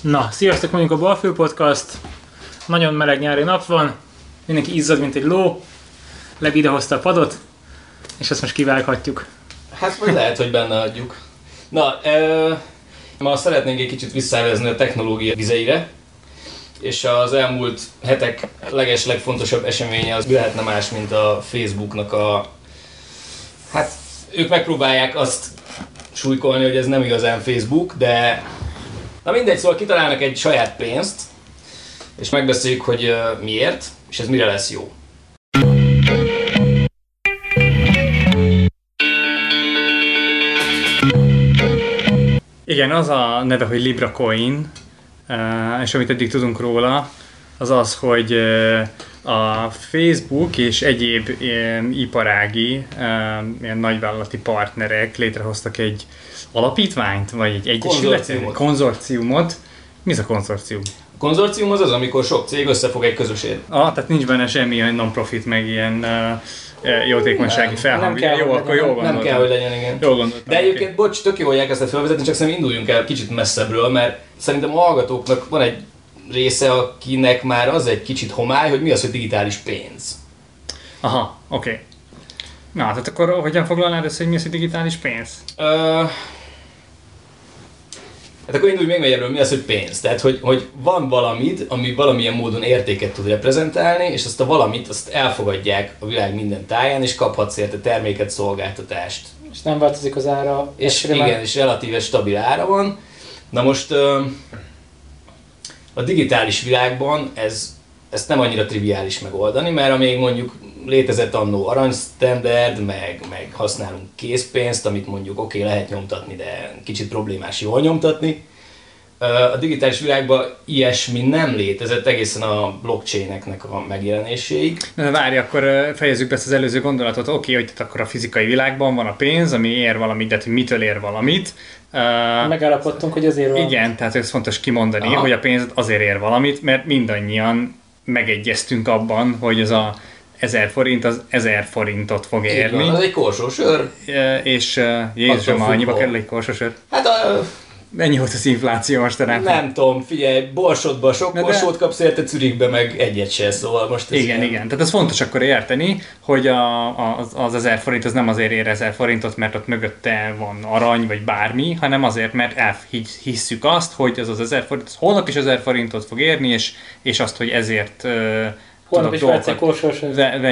Na, sziasztok, mondjuk a Balfő Podcast. Nagyon meleg nyári nap van, mindenki izzad, mint egy ló, Levi idehozta a padot, és ezt most kivághatjuk. Hát vagy lehet, hogy benne adjuk. Na, e, ma szeretnénk egy kicsit visszavezni a technológia vizeire, és az elmúlt hetek leges legfontosabb eseménye az lehetne más, mint a Facebooknak a... Hát ők megpróbálják azt súlykolni, hogy ez nem igazán Facebook, de Na mindegy, szóval kitalálnak egy saját pénzt, és megbeszéljük, hogy miért, és ez mire lesz jó. Igen, az a neve, hogy Libra Coin, és amit eddig tudunk róla, az az, hogy a Facebook és egyéb iparági, ilyen nagyvállalati partnerek létrehoztak egy alapítványt, vagy egy egyesület, konzorciumot. konzorciumot. Mi az a konzorcium? A konzorcium az az, amikor sok cég összefog egy közösségét. Ah, tehát nincs benne semmilyen non-profit, meg ilyen uh, jótékonysági felhang. Nem kell, jó, akkor jól Nem kell, hogy legyen, igen. Jól gondoltam. De egyébként, okay. bocs, tök jó, hogy elkezdett felvezetni, csak szerintem induljunk el kicsit messzebbről, mert szerintem a hallgatóknak van egy része, akinek már az egy kicsit homály, hogy mi az, hogy digitális pénz. Aha, oké. Okay. Na, tehát akkor hogyan foglalnád össze, hogy mi az, hogy digitális pénz? Uh, Hát akkor indulj még megyebbről, mi az, hogy pénz. Tehát, hogy, hogy van valamit, ami valamilyen módon értéket tud reprezentálni, és azt a valamit azt elfogadják a világ minden táján, és kaphatsz érte terméket, szolgáltatást. És nem változik az ára. És igen, és relatíve stabil ára van. Na most a digitális világban ez, ezt nem annyira triviális megoldani, mert amíg mondjuk létezett annó aranysztenderd, meg, meg használunk készpénzt, amit mondjuk oké, okay, lehet nyomtatni, de kicsit problémás jól nyomtatni. A digitális világban ilyesmi nem létezett egészen a blockchaineknek a megjelenéséig. Na, várj, akkor fejezzük be ezt az előző gondolatot. Oké, okay, hogy tehát akkor a fizikai világban van a pénz, ami ér valamit, de hogy mitől ér valamit. Uh, Megállapodtunk, hogy azért van. Igen, tehát ez fontos kimondani, Aha. hogy a pénz azért ér valamit, mert mindannyian megegyeztünk abban, hogy ez a 1000 forint az 1000 forintot fog érni. Van, az egy korsósör. És Jézusom, annyiba kerül egy korsósör? Hát a, Mennyi volt az infláció most Nem, Nem tudom, figyelj, borsodba sok de borsót kapsz érte, Zürichbe meg egyet se, szóval most ez Igen, ilyen... igen, tehát ez fontos akkor érteni, hogy a, az, az 1000 forint az nem azért ér 1000 forintot, mert ott mögötte van arany vagy bármi, hanem azért, mert elhisszük azt, hogy az az 1000 forint, az holnap is 1000 forintot fog érni, és, és azt, hogy ezért Holnap is vetsz egy korsós.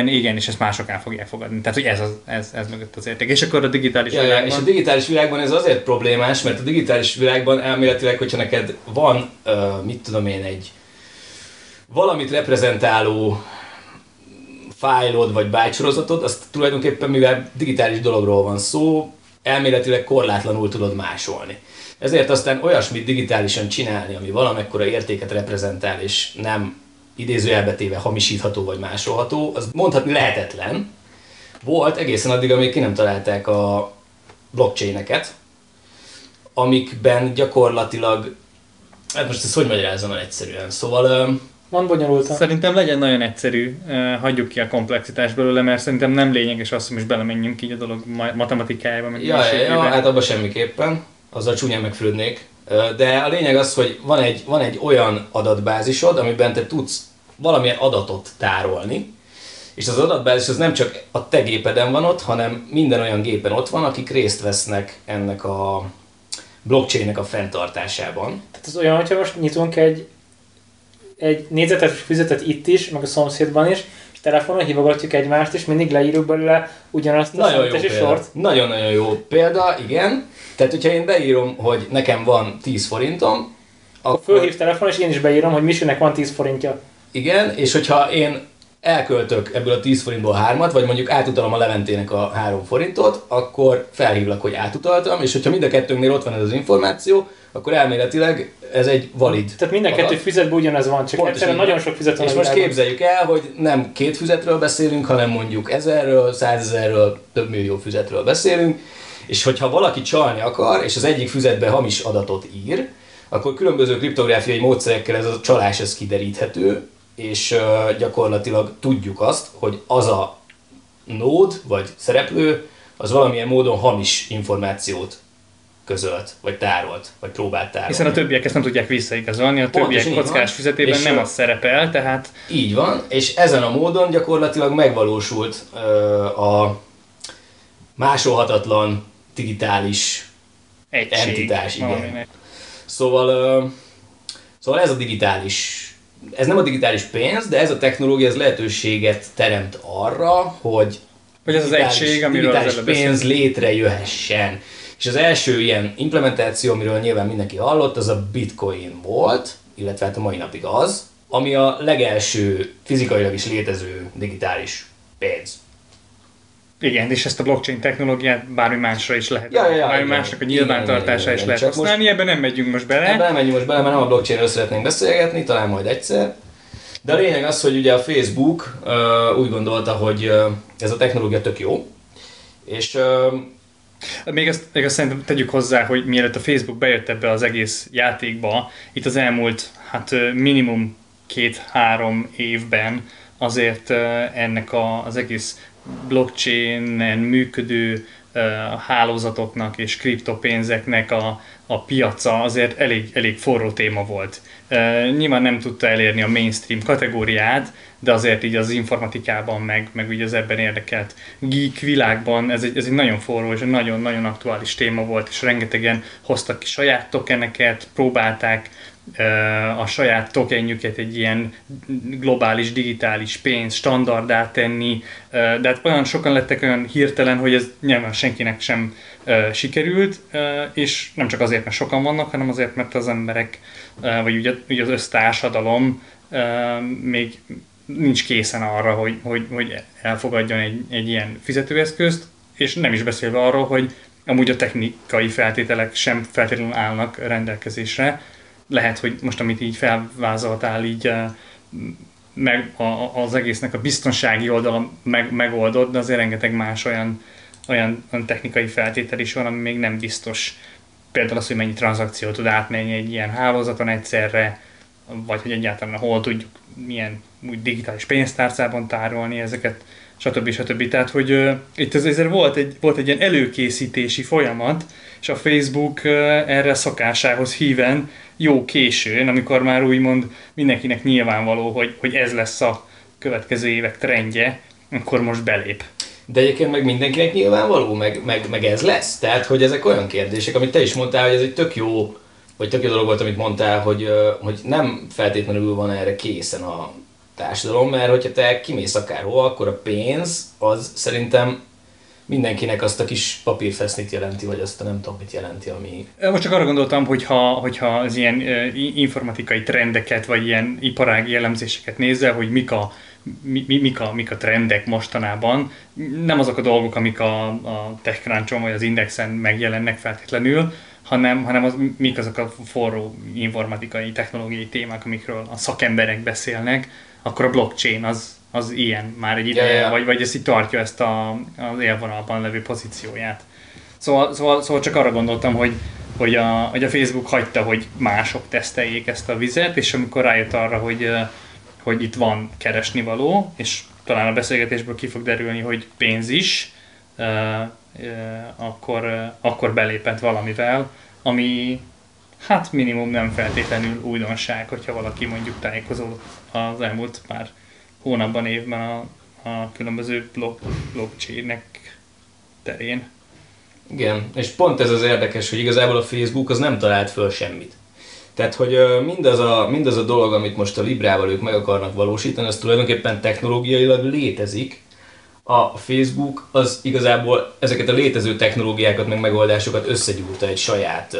Igen, és ezt mások el fogják fogadni. Tehát, hogy ez, az, ez, ez mögött az érték. És akkor a digitális ja, világban... És a digitális világban ez azért problémás, mert a digitális világban elméletileg, hogyha neked van, uh, mit tudom én, egy valamit reprezentáló fájlod vagy bájtsorozatod, azt tulajdonképpen mivel digitális dologról van szó, elméletileg korlátlanul tudod másolni. Ezért aztán olyasmit digitálisan csinálni, ami valamekkora értéket reprezentál, és nem idézőjelbetéve hamisítható vagy másolható, az mondhatni lehetetlen. Volt egészen addig, amíg ki nem találták a blockchaineket, amikben gyakorlatilag, hát most ezt hogy magyarázom el egyszerűen, szóval... Van bonyolultan. Szerintem legyen nagyon egyszerű, hagyjuk ki a komplexitást belőle, mert szerintem nem lényeges az, hogy most belemenjünk így a dolog matematikájába. Meg ja, ja, ja, hát abban semmiképpen, azzal csúnyán megfürödnék. De a lényeg az, hogy van egy, van egy olyan adatbázisod, amiben te tudsz valamilyen adatot tárolni, és az adatbázis az nem csak a te gépeden van ott, hanem minden olyan gépen ott van, akik részt vesznek ennek a blockchainnek a fenntartásában. Tehát az olyan, hogyha most nyitunk egy, egy négyzetes füzetet itt is, meg a szomszédban is, telefonon hívogatjuk egymást, és mindig leírjuk belőle ugyanazt a Nagyon jó sort. Nagyon-nagyon jó példa, igen. Tehát, hogyha én beírom, hogy nekem van 10 forintom, akkor... Fölhív telefon, és én is beírom, hogy Misinek van 10 forintja. Igen, és hogyha én elköltök ebből a 10 forintból hármat, vagy mondjuk átutalom a Leventének a 3 forintot, akkor felhívlak, hogy átutaltam, és hogyha mind a kettőnknél ott van ez az információ, akkor elméletileg ez egy valid. Tehát minden adat. kettő füzetben ugyanez van, csak Pontosan egyszerűen nagyon sok füzet van. És most képzeljük el, hogy nem két füzetről beszélünk, hanem mondjuk ezerről, százezerről, több millió füzetről beszélünk, és hogyha valaki csalni akar, és az egyik füzetbe hamis adatot ír, akkor különböző kriptográfiai módszerekkel ez a csalás ez kideríthető, és gyakorlatilag tudjuk azt, hogy az a nód vagy szereplő az valamilyen módon hamis információt közölt, vagy tárolt, vagy próbált tárolni. Hiszen a többiek ezt nem tudják visszaigazolni, a Pontosan többiek kockás van. füzetében És, nem az szerepel, tehát Így van, és ezen a módon gyakorlatilag megvalósult ö, a másolhatatlan digitális egység. Entitás, igen. valaminek. Szóval, ö, szóval ez a digitális, ez nem a digitális pénz, de ez a technológia ez lehetőséget teremt arra, hogy Vagy ez az egység, amiről az digitális előbb pénz beszéltünk. létrejöhessen. És az első ilyen implementáció, amiről nyilván mindenki hallott, az a bitcoin volt, illetve hát a mai napig az, ami a legelső fizikailag is létező digitális pénz. Igen, és ezt a blockchain technológiát bármi másra is lehet. Ja, ja, bármi igen. másnak a Igen, nyilvántartására igen, is igen. lehet Csak most- ebben nem megyünk most bele. Ebben nem menjünk most bele, mert nem a blockchainről szeretnénk beszélgetni, talán majd egyszer. De a lényeg az, hogy ugye a Facebook uh, úgy gondolta, hogy uh, ez a technológia tök jó, és uh, Még azt, még azt szerintem tegyük hozzá, hogy mielőtt a Facebook bejött ebbe az egész játékba, itt az elmúlt hát minimum két-három évben azért ennek a, az egész blockchainen működő hálózatoknak és kriptopénzeknek a, a piaca azért elég, elég forró téma volt. Nyilván nem tudta elérni a mainstream kategóriát, de azért így az informatikában, meg, meg ugye az ebben érdekelt geek világban ez egy, ez egy nagyon forró és nagyon-nagyon aktuális téma volt, és rengetegen hoztak ki saját tokeneket, próbálták a saját tokenjüket egy ilyen globális, digitális pénz standardá tenni, de hát olyan sokan lettek olyan hirtelen, hogy ez nyilván senkinek sem sikerült, és nem csak azért, mert sokan vannak, hanem azért, mert az emberek, vagy ugye, az össztársadalom még nincs készen arra, hogy, hogy, hogy elfogadjon egy, egy ilyen fizetőeszközt, és nem is beszélve arról, hogy amúgy a technikai feltételek sem feltétlenül állnak rendelkezésre. Lehet, hogy most, amit így felvázoltál, így eh, meg a, az egésznek a biztonsági oldala meg, megoldott, de azért rengeteg más olyan, olyan, olyan technikai feltétel is van, ami még nem biztos. Például az, hogy mennyi tranzakció tud átmenni egy ilyen hálózaton egyszerre, vagy hogy egyáltalán hol tudjuk milyen úgy digitális pénztárcában tárolni ezeket, stb. stb. Tehát, hogy uh, itt ez, ezért volt egy, volt egy ilyen előkészítési folyamat, és a Facebook uh, erre szokásához híven jó későn, amikor már úgymond mindenkinek nyilvánvaló, hogy, hogy ez lesz a következő évek trendje, akkor most belép. De egyébként meg mindenkinek nyilvánvaló, meg, meg, meg ez lesz. Tehát, hogy ezek olyan kérdések, amit te is mondtál, hogy ez egy tök jó, vagy tök jó dolog volt, amit mondtál, hogy, hogy nem feltétlenül van erre készen a társadalom, mert hogyha te kimész akárhol, akkor a pénz az szerintem mindenkinek azt a kis papírfesznit jelenti, vagy azt a nem tudom mit jelenti, ami... Most csak arra gondoltam, hogy ha, hogyha az ilyen informatikai trendeket, vagy ilyen iparági jellemzéseket nézel, hogy mik a, mi, mi- mik, a, mik a trendek mostanában, nem azok a dolgok, amik a, a TechCrunch-on vagy az Indexen megjelennek feltétlenül, hanem, hanem az, mik azok a forró informatikai, technológiai témák, amikről a szakemberek beszélnek, akkor a blockchain az, az ilyen már egy ideje, Ja, ja. vagy, vagy ez így tartja ezt a, az élvonalban levő pozícióját. Szóval, szóval, szóval csak arra gondoltam, hogy, hogy, a, hogy a Facebook hagyta, hogy mások teszteljék ezt a vizet, és amikor rájött arra, hogy, hogy itt van keresnivaló, és talán a beszélgetésből ki fog derülni, hogy pénz is, akkor, akkor belépett valamivel, ami hát minimum nem feltétlenül újdonság, hogyha valaki mondjuk tájékozódott az elmúlt pár hónapban, évben a, a különböző blog, blockchainek terén. Igen, és pont ez az érdekes, hogy igazából a Facebook az nem talált föl semmit. Tehát, hogy mindaz a, mindaz a dolog, amit most a Librával ők meg akarnak valósítani, az tulajdonképpen technológiailag létezik. A Facebook az igazából ezeket a létező technológiákat, meg megoldásokat összegyúrta egy saját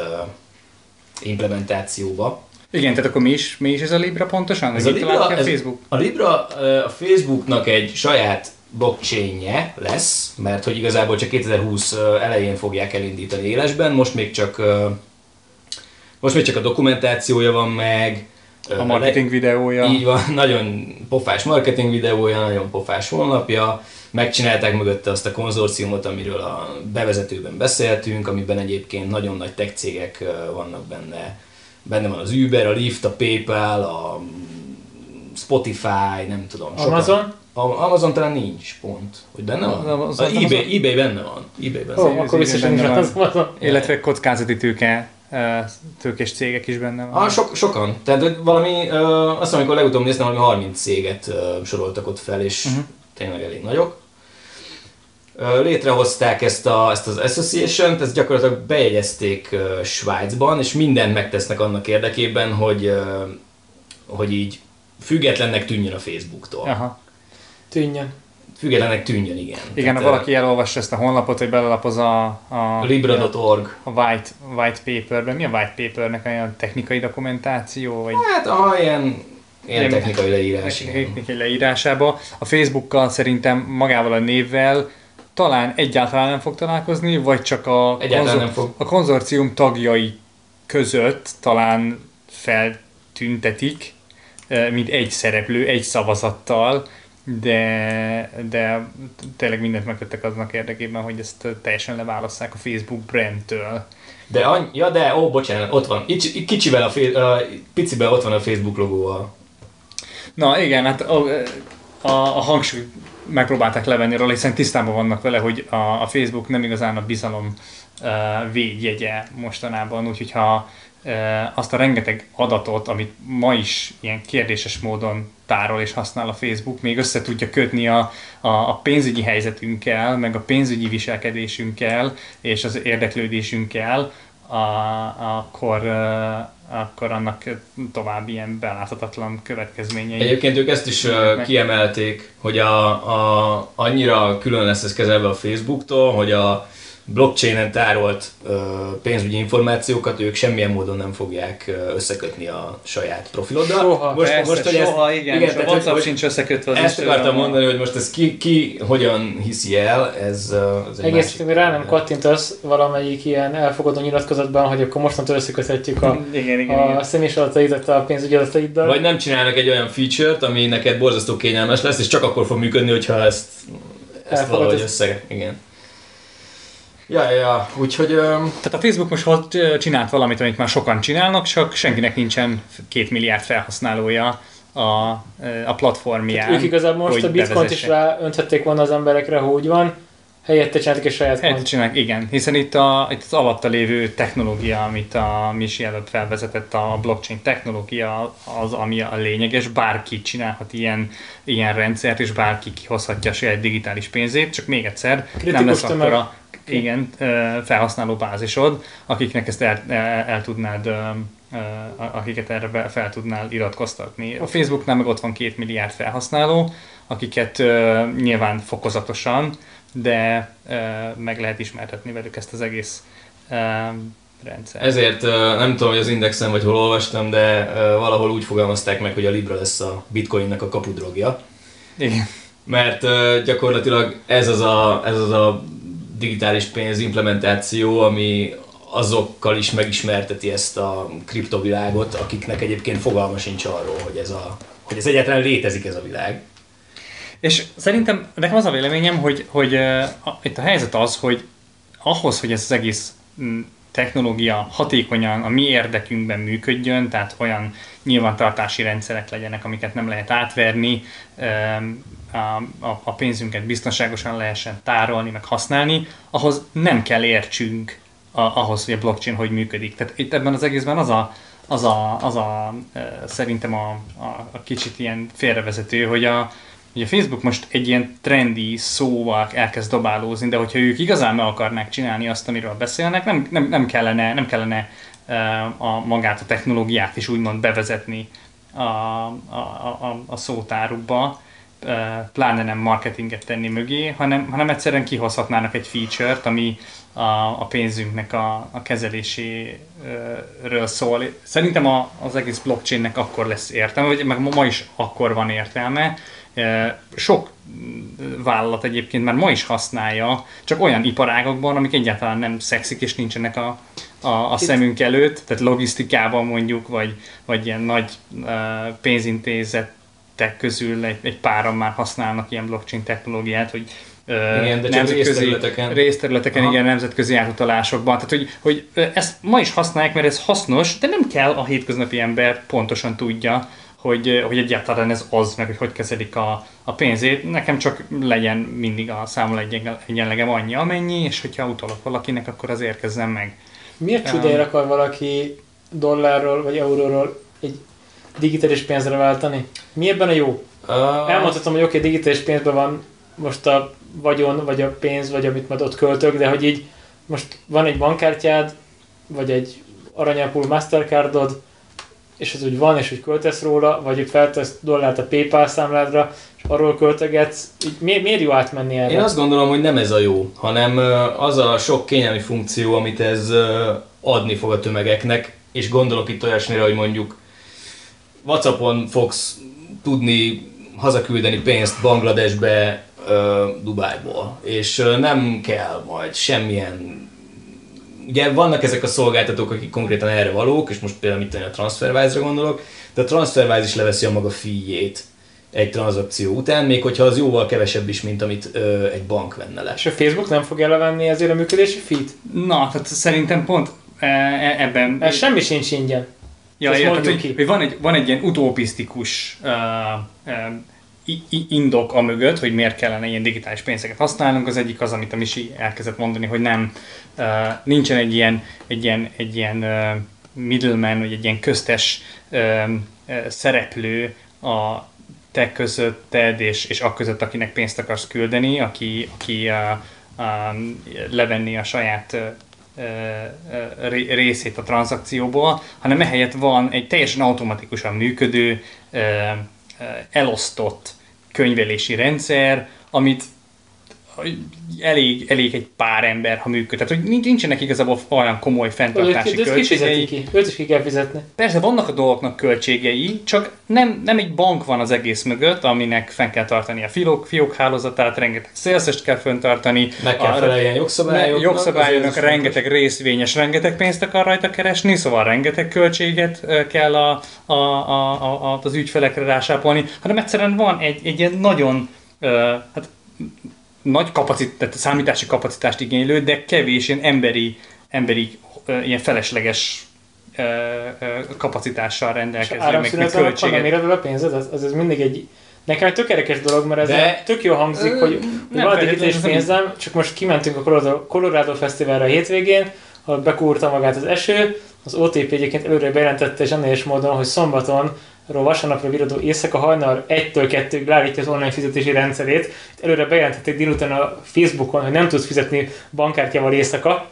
implementációba. Igen, tehát akkor mi is, mi is ez a Libra pontosan? Ez a Libra, a ez, Facebook? a Libra a Facebooknak egy saját blockchainje lesz, mert hogy igazából csak 2020 ö, elején fogják elindítani élesben, most még csak most még csak a dokumentációja van meg. A marketing videója. Így van, nagyon pofás marketing videója, nagyon pofás honlapja. Megcsinálták mögötte azt a konzorciumot, amiről a bevezetőben beszéltünk, amiben egyébként nagyon nagy tech cégek vannak benne. Benne van az Uber, a Lyft, a PayPal, a Spotify, nem tudom. sokan. Amazon? Amazon talán nincs pont, hogy benne van. Az- Az, az- eBay, eBay benne van. eBay benne van. akkor biztos, hogy benne van. az Amazon. Illetve kockázati tőke, tőkés cégek is benne van. Ah, sok, sokan. Tehát valami, azt hiszem, amikor legutóbb néztem, valami 30 céget soroltak ott fel, és Mhm. tényleg elég nagyok. Létrehozták ezt, a, ezt az association-t, ezt gyakorlatilag bejegyezték Svájcban, és mindent megtesznek annak érdekében, hogy, hogy így függetlennek tűnjön a Facebooktól. Aha. Tűnjön. Függetlennek tűnjön, igen. Igen, ha Tehát, valaki elolvassa ezt a honlapot, hogy belelapoz a, a, Libra.org. a white, white paperben. Mi a white papernek olyan technikai dokumentáció? Vagy Hát, aha, ilyen, ilyen technikai leírás. technikai leírásába. A Facebookkal szerintem magával a névvel talán egyáltalán nem fog találkozni, vagy csak a, Egyáltalán nem fog. a konzorcium tagjai között talán feltüntetik, eh, mint egy szereplő, egy szavazattal, de, de tényleg mindent megtettek aznak érdekében, hogy ezt teljesen leválasszák a Facebook brandtől. De, any- ja, de, ó, bocsánat, ott van. Itt, kicsivel a, fe- uh, picivel ott van a Facebook logó a Na igen, hát a, a, a hangsúly megpróbálták levenni róla, hiszen tisztában vannak vele, hogy a, a Facebook nem igazán a bizalom uh, védjegye mostanában, úgyhogy ha uh, azt a rengeteg adatot, amit ma is ilyen kérdéses módon tárol és használ a Facebook, még össze tudja kötni a, a, a pénzügyi helyzetünkkel, meg a pénzügyi viselkedésünkkel és az érdeklődésünkkel, a, akkor, akkor annak további ilyen beláthatatlan következményei. Egyébként ők ezt is uh, kiemelték, hogy a, a, annyira külön lesz ez kezelve a Facebooktól, hogy a blockchainen tárolt pénzügyi információkat ők semmilyen módon nem fogják összekötni a saját profiloddal. Soha. most, Persze, most, hogy soha, ezt, igen, igen és a tehát, WhatsApp hogy, sincs összekötve az ezt akartam mondani, hogy most ez ki, ki hogyan hiszi el, ez, ez egy Egész, másik rá nem kattintasz valamelyik ilyen elfogadó nyilatkozatban, hogy akkor mostantól összeköthetjük a, igen, igen, a igen. személyes adataidat a pénzügyi adataiddal. Vagy nem csinálnak egy olyan feature-t, ami neked borzasztó kényelmes lesz, és csak akkor fog működni, hogyha ezt, ezt valahogy össze... Igen. Ja, ja, úgyhogy... Um, Tehát a Facebook most ö, csinált valamit, amit már sokan csinálnak, csak senkinek nincsen két milliárd felhasználója a, a platformján. Ők igazából most a bitcoint is ráönthették volna az emberekre, hogy van, helyette csináltak egy saját kont. csinálják, igen, hiszen itt, a, itt az alatta lévő technológia, amit a Misi előbb felvezetett, a blockchain technológia az, ami a lényeges, bárki csinálhat ilyen, ilyen rendszert, és bárki kihozhatja a saját digitális pénzét, csak még egyszer, nem Kritikus lesz tömeg. akkor a igen, felhasználó bázisod, akiknek ezt el, el, el tudnád, akiket erre fel tudnál iratkoztatni. A Facebooknál meg ott van két milliárd felhasználó, akiket nyilván fokozatosan, de meg lehet ismertetni velük ezt az egész rendszer. ezért nem tudom, hogy az Indexen vagy hol olvastam, de valahol úgy fogalmazták meg, hogy a Libra lesz a bitcoinnak a kapudrogja. Igen. Mert gyakorlatilag ez az, a, ez az a digitális pénz implementáció, ami azokkal is megismerteti ezt a kriptovilágot, akiknek egyébként fogalma sincs arról, hogy ez, a, hogy ez egyáltalán létezik ez a világ. És szerintem nekem az a véleményem, hogy, hogy uh, itt a helyzet az, hogy ahhoz, hogy ez az egész technológia hatékonyan a mi érdekünkben működjön, tehát olyan nyilvántartási rendszerek legyenek, amiket nem lehet átverni, a, pénzünket biztonságosan lehessen tárolni, meg használni, ahhoz nem kell értsünk ahhoz, hogy a blockchain hogy működik. Tehát itt ebben az egészben az a, az a, az a szerintem a, a, a kicsit ilyen félrevezető, hogy a, hogy a Facebook most egy ilyen trendi szóval elkezd dobálózni, de hogyha ők igazán meg akarnák csinálni azt, amiről beszélnek, nem, nem, nem kellene, nem kellene e, a magát a technológiát is úgymond bevezetni a, a, a, a szótárukba, e, pláne nem marketinget tenni mögé, hanem, hanem egyszerűen kihozhatnának egy feature-t, ami a, a pénzünknek a, a kezeléséről szól. Szerintem a, az egész blockchainnek akkor lesz értelme, vagy meg ma is akkor van értelme. E, Sok vállalat egyébként már ma is használja, csak olyan iparágokban, amik egyáltalán nem szexik és nincsenek a, a, a szemünk előtt, tehát logisztikában mondjuk, vagy, vagy ilyen nagy uh, pénzintézetek közül egy, egy páran már használnak ilyen blockchain technológiát, hogy ö, Igen, de csak részterületeken. részterületeken Aha. igen, nemzetközi átutalásokban. Tehát, hogy, hogy ezt ma is használják, mert ez hasznos, de nem kell a hétköznapi ember pontosan tudja, hogy, hogy egyáltalán ez az, meg hogy hogy kezelik a, a pénzét. Nekem csak legyen mindig a számla egyen, egyenlegem annyi, amennyi, és hogyha utalok valakinek, akkor az érkezzen meg. Miért csodáért akar valaki dollárról vagy euróról egy digitális pénzre váltani? Mi ebben a jó? Uh, Elmondhatom, hogy oké, okay, digitális pénzben van most a vagyon, vagy a pénz, vagy amit majd ott költök, de hogy így most van egy bankkártyád, vagy egy aranyapul Mastercardod, és ez úgy van, és úgy költesz róla, vagy feltesz dollárt a PayPal számládra, és arról költögetsz, így miért, miért jó átmenni erre? Én azt gondolom, hogy nem ez a jó, hanem az a sok kényelmi funkció, amit ez adni fog a tömegeknek, és gondolok itt olyasmire, hogy mondjuk Whatsappon fogsz tudni hazaküldeni pénzt Bangladesbe, Dubájból, és nem kell majd semmilyen ugye vannak ezek a szolgáltatók, akik konkrétan erre valók, és most például mit a TransferWise-ra gondolok, de a TransferWise is leveszi a maga fíjét egy tranzakció után, még hogyha az jóval kevesebb is, mint amit ö, egy bank venne le. És a Facebook nem fogja levenni ezért a működési fit? Na, tehát szerintem pont e, e- ebben... Ez semmi sincs ingyen. Ja, érted, mondjuk hogy, hogy van, egy, van egy ilyen utopisztikus uh, uh, i- indok a mögött, hogy miért kellene ilyen digitális pénzeket használnunk. Az egyik az, amit a Misi elkezdett mondani, hogy nem, nincsen egy ilyen, egy ilyen, egy ilyen middleman, vagy egy ilyen köztes szereplő a te közötted és, és a között, akinek pénzt akarsz küldeni, aki, aki uh, um, levenni a saját részét a tranzakcióból, hanem ehelyett van egy teljesen automatikusan működő, elosztott könyvelési rendszer, amit elég, elég egy pár ember, ha működ. Tehát, hogy nincs- nincsenek igazából olyan komoly fenntartási fizeti költségei. ki? Őt is ki kell fizetni. Persze vannak a dolgoknak költségei, csak nem, nem egy bank van az egész mögött, aminek fenn kell tartani a fiók, fiók hálózatát, rengeteg szélszest kell föntartani. Meg kell feleljen jogszabályoknak. jogszabályoknak rengeteg részvényes, rengeteg pénzt akar rajta keresni, szóval rengeteg költséget kell a, a, a, a, a, az ügyfelekre rásápolni, hanem egyszerűen van egy, egy ilyen nagyon hát, nagy kapacitás, tehát számítási kapacitást igénylő, de kevés ilyen emberi, emberi ilyen felesleges kapacitással rendelkező, meg, meg költséget. éred el a pénzed, az, az, ez mindig egy Nekem egy tök érdekes dolog, mert ez De- tök jó hangzik, Ö, hogy, van digitális feltétlenül. pénzem, csak most kimentünk a Colorado, Colorado Fesztiválra a hétvégén, ahol bekúrta magát az eső, az OTP egyébként előre bejelentette zseniális módon, hogy szombaton vasárnapra viradó éjszaka hajnal 1-től 2-ig leállítja az online fizetési rendszerét. Előre bejelentették délután a Facebookon, hogy nem tudsz fizetni bankkártyával éjszaka,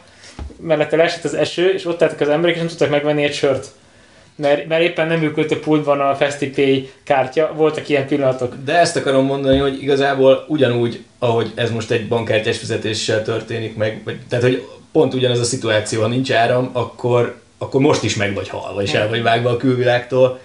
mellette leesett az eső, és ott álltak az emberek, és nem tudtak megvenni egy sört. Mert, mert éppen nem működött a pultban a FestiPay kártya, voltak ilyen pillanatok. De ezt akarom mondani, hogy igazából ugyanúgy, ahogy ez most egy bankkártyás fizetéssel történik meg, vagy, tehát hogy pont ugyanez a szituáció, ha nincs áram, akkor, akkor most is meg vagy halva, és el vagy vágva a külvilágtól.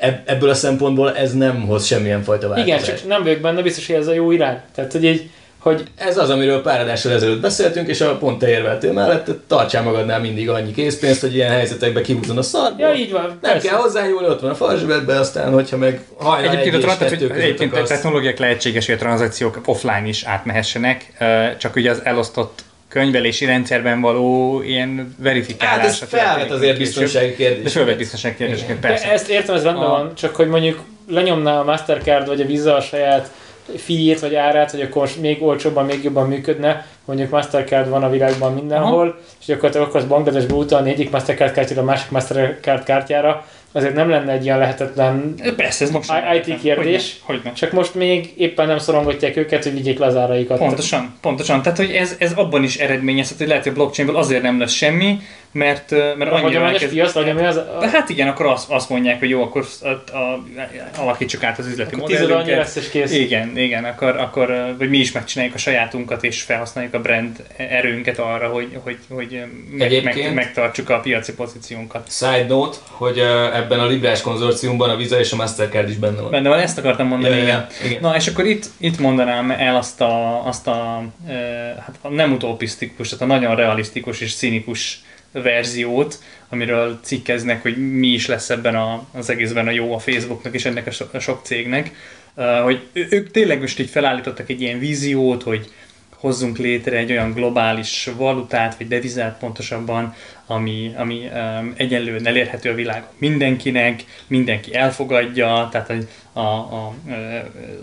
Ebb- Ebből a szempontból ez nem hoz semmilyen fajta változást. Igen, csak nem vagyok benne biztos, hogy ez a jó irány. Tehát, hogy így, hogy Ez az, amiről pár adással ezelőtt beszéltünk, és a pont te érveltél mellett, tartsál magadnál mindig annyi készpénzt, hogy ilyen helyzetekben kihúzzon a szarból. ja, így van. Nem persze. kell hozzányúlni, ott van a farzsebedbe, aztán, hogyha meg hajnal Egyébként, egy a, és tra- kettő tehát, hogy között egyébként a technológiák lehetséges, hogy a tranzakciók offline is átmehessenek, csak ugye az elosztott könyvelési rendszerben való ilyen verifikálás. Hát ez felvet azért biztonsági De kérdés. fölvet biztonsági kérdéseket, De persze. ezt értem, ez benne A- van, csak hogy mondjuk lenyomná a Mastercard vagy a Visa a saját fiét vagy árát, hogy akkor most még olcsóbban, még jobban működne, mondjuk Mastercard van a világban mindenhol, és gyakorlatilag akarsz Bangladesbe utalni egyik Mastercard kártyára a másik Mastercard kártyára, azért nem lenne egy ilyen lehetetlen Persze, ez most IT kérdés. Hogy ne? Csak most még éppen nem szorongatják őket, hogy vigyék le az áraikat. Pontosan, pontosan. Tehát, hogy ez, ez abban is eredményezhet, hogy lehet, hogy a blockchainből azért nem lesz semmi, mert, mert Mert a annyira hagyományos elkezd- piac, vagy ami az... De hát igen, akkor azt, azt mondják, hogy jó, akkor a, a, alakítsuk át az üzleti Akkor modellünket. lesz és kész. Igen, igen, akkor, akkor vagy mi is megcsináljuk a sajátunkat, és felhasználjuk a brand erőnket arra, hogy, hogy, hogy meg, meg, megtartsuk a piaci pozíciónkat. Side note, hogy uh, ebben a Librás konzorciumban a Visa és a Mastercard is benne van. Benne van, ezt akartam mondani, Ja, igen. igen. Na, és akkor itt, itt mondanám el azt a, azt a, e, hát a nem utopisztikus, tehát a nagyon realisztikus és színikus verziót, amiről cikkeznek, hogy mi is lesz ebben a, az egészben a jó a Facebooknak és ennek a, so, a sok cégnek, hogy ők tényleg most így felállítottak egy ilyen víziót, hogy hozzunk létre egy olyan globális valutát, vagy devizát pontosabban, ami, ami um, egyenlően elérhető a világon mindenkinek, mindenki elfogadja, tehát a, a, a,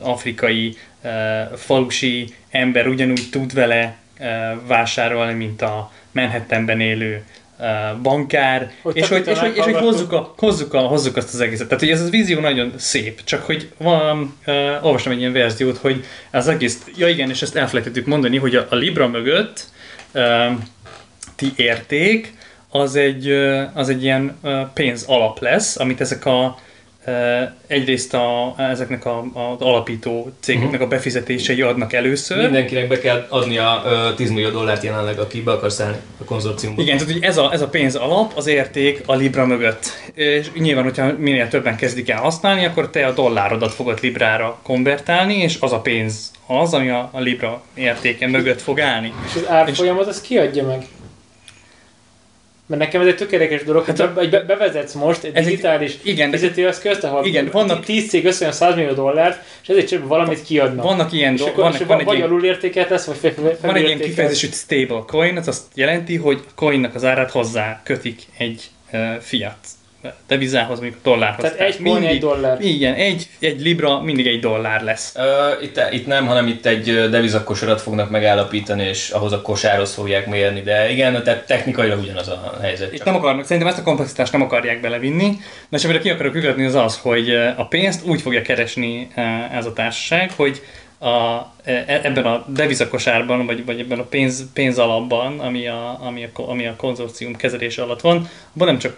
a afrikai a, falusi ember ugyanúgy tud vele a, vásárolni, mint a Manhattanben élő bankár, Hogy és hogy, és, hogy, és hogy hozzuk, a, hozzuk, a, hozzuk azt az egészet. Tehát, hogy ez a vízió nagyon szép, csak hogy van, uh, olvastam egy ilyen verziót, hogy az egész, ja igen, és ezt elfelejtettük mondani, hogy a, a Libra mögött uh, ti érték, az egy, az egy ilyen pénz alap lesz, amit ezek a egyrészt a, ezeknek a, az alapító cégeknek a befizetései adnak először. Mindenkinek be kell adnia ö, 10 millió dollárt jelenleg, aki be akar szállni a konzorciumba. Igen, tehát hogy ez a, ez a pénz alap, az érték a Libra mögött. És nyilván, hogyha minél többen kezdik el használni, akkor te a dollárodat fogod Librára konvertálni, és az a pénz az, ami a, a Libra értéke mögött fog állni. És az árfolyamot az kiadja meg? Mert nekem ez egy tök érdekes dolog, hát be, be, bevezetsz most egy Ez egy- digitális igen, de- fizetőeszközt, ahol Igen, vannak- 10 cég összejön 100 millió dollárt, és ezért csak valamit kiadnak. Vannak ilyen dolgok, van, van, egy vagy ilyen, alulértéket lesz, vagy fel, fel, van egy ilyen kifejezés, hogy stable coin, az azt jelenti, hogy a coinnak az árát hozzá kötik egy uh, fiat devizához, mondjuk a dollárhoz. Tehát egy coin, egy dollár. Igen, egy, egy libra mindig egy dollár lesz. Ö, itt, itt nem, hanem itt egy devizakosarat fognak megállapítani, és ahhoz a kosárhoz fogják mérni, de igen, tehát technikailag ugyanaz a helyzet. Itt nem akarnak, szerintem ezt a komplexitást nem akarják belevinni, de és amire ki akarok ugratni az az, hogy a pénzt úgy fogja keresni ez a társaság, hogy a, e- ebben a devizakosárban, vagy, vagy ebben a pénz, pénzalapban, ami a, ami, a, ami a konzorcium kezelése alatt van, abban nem csak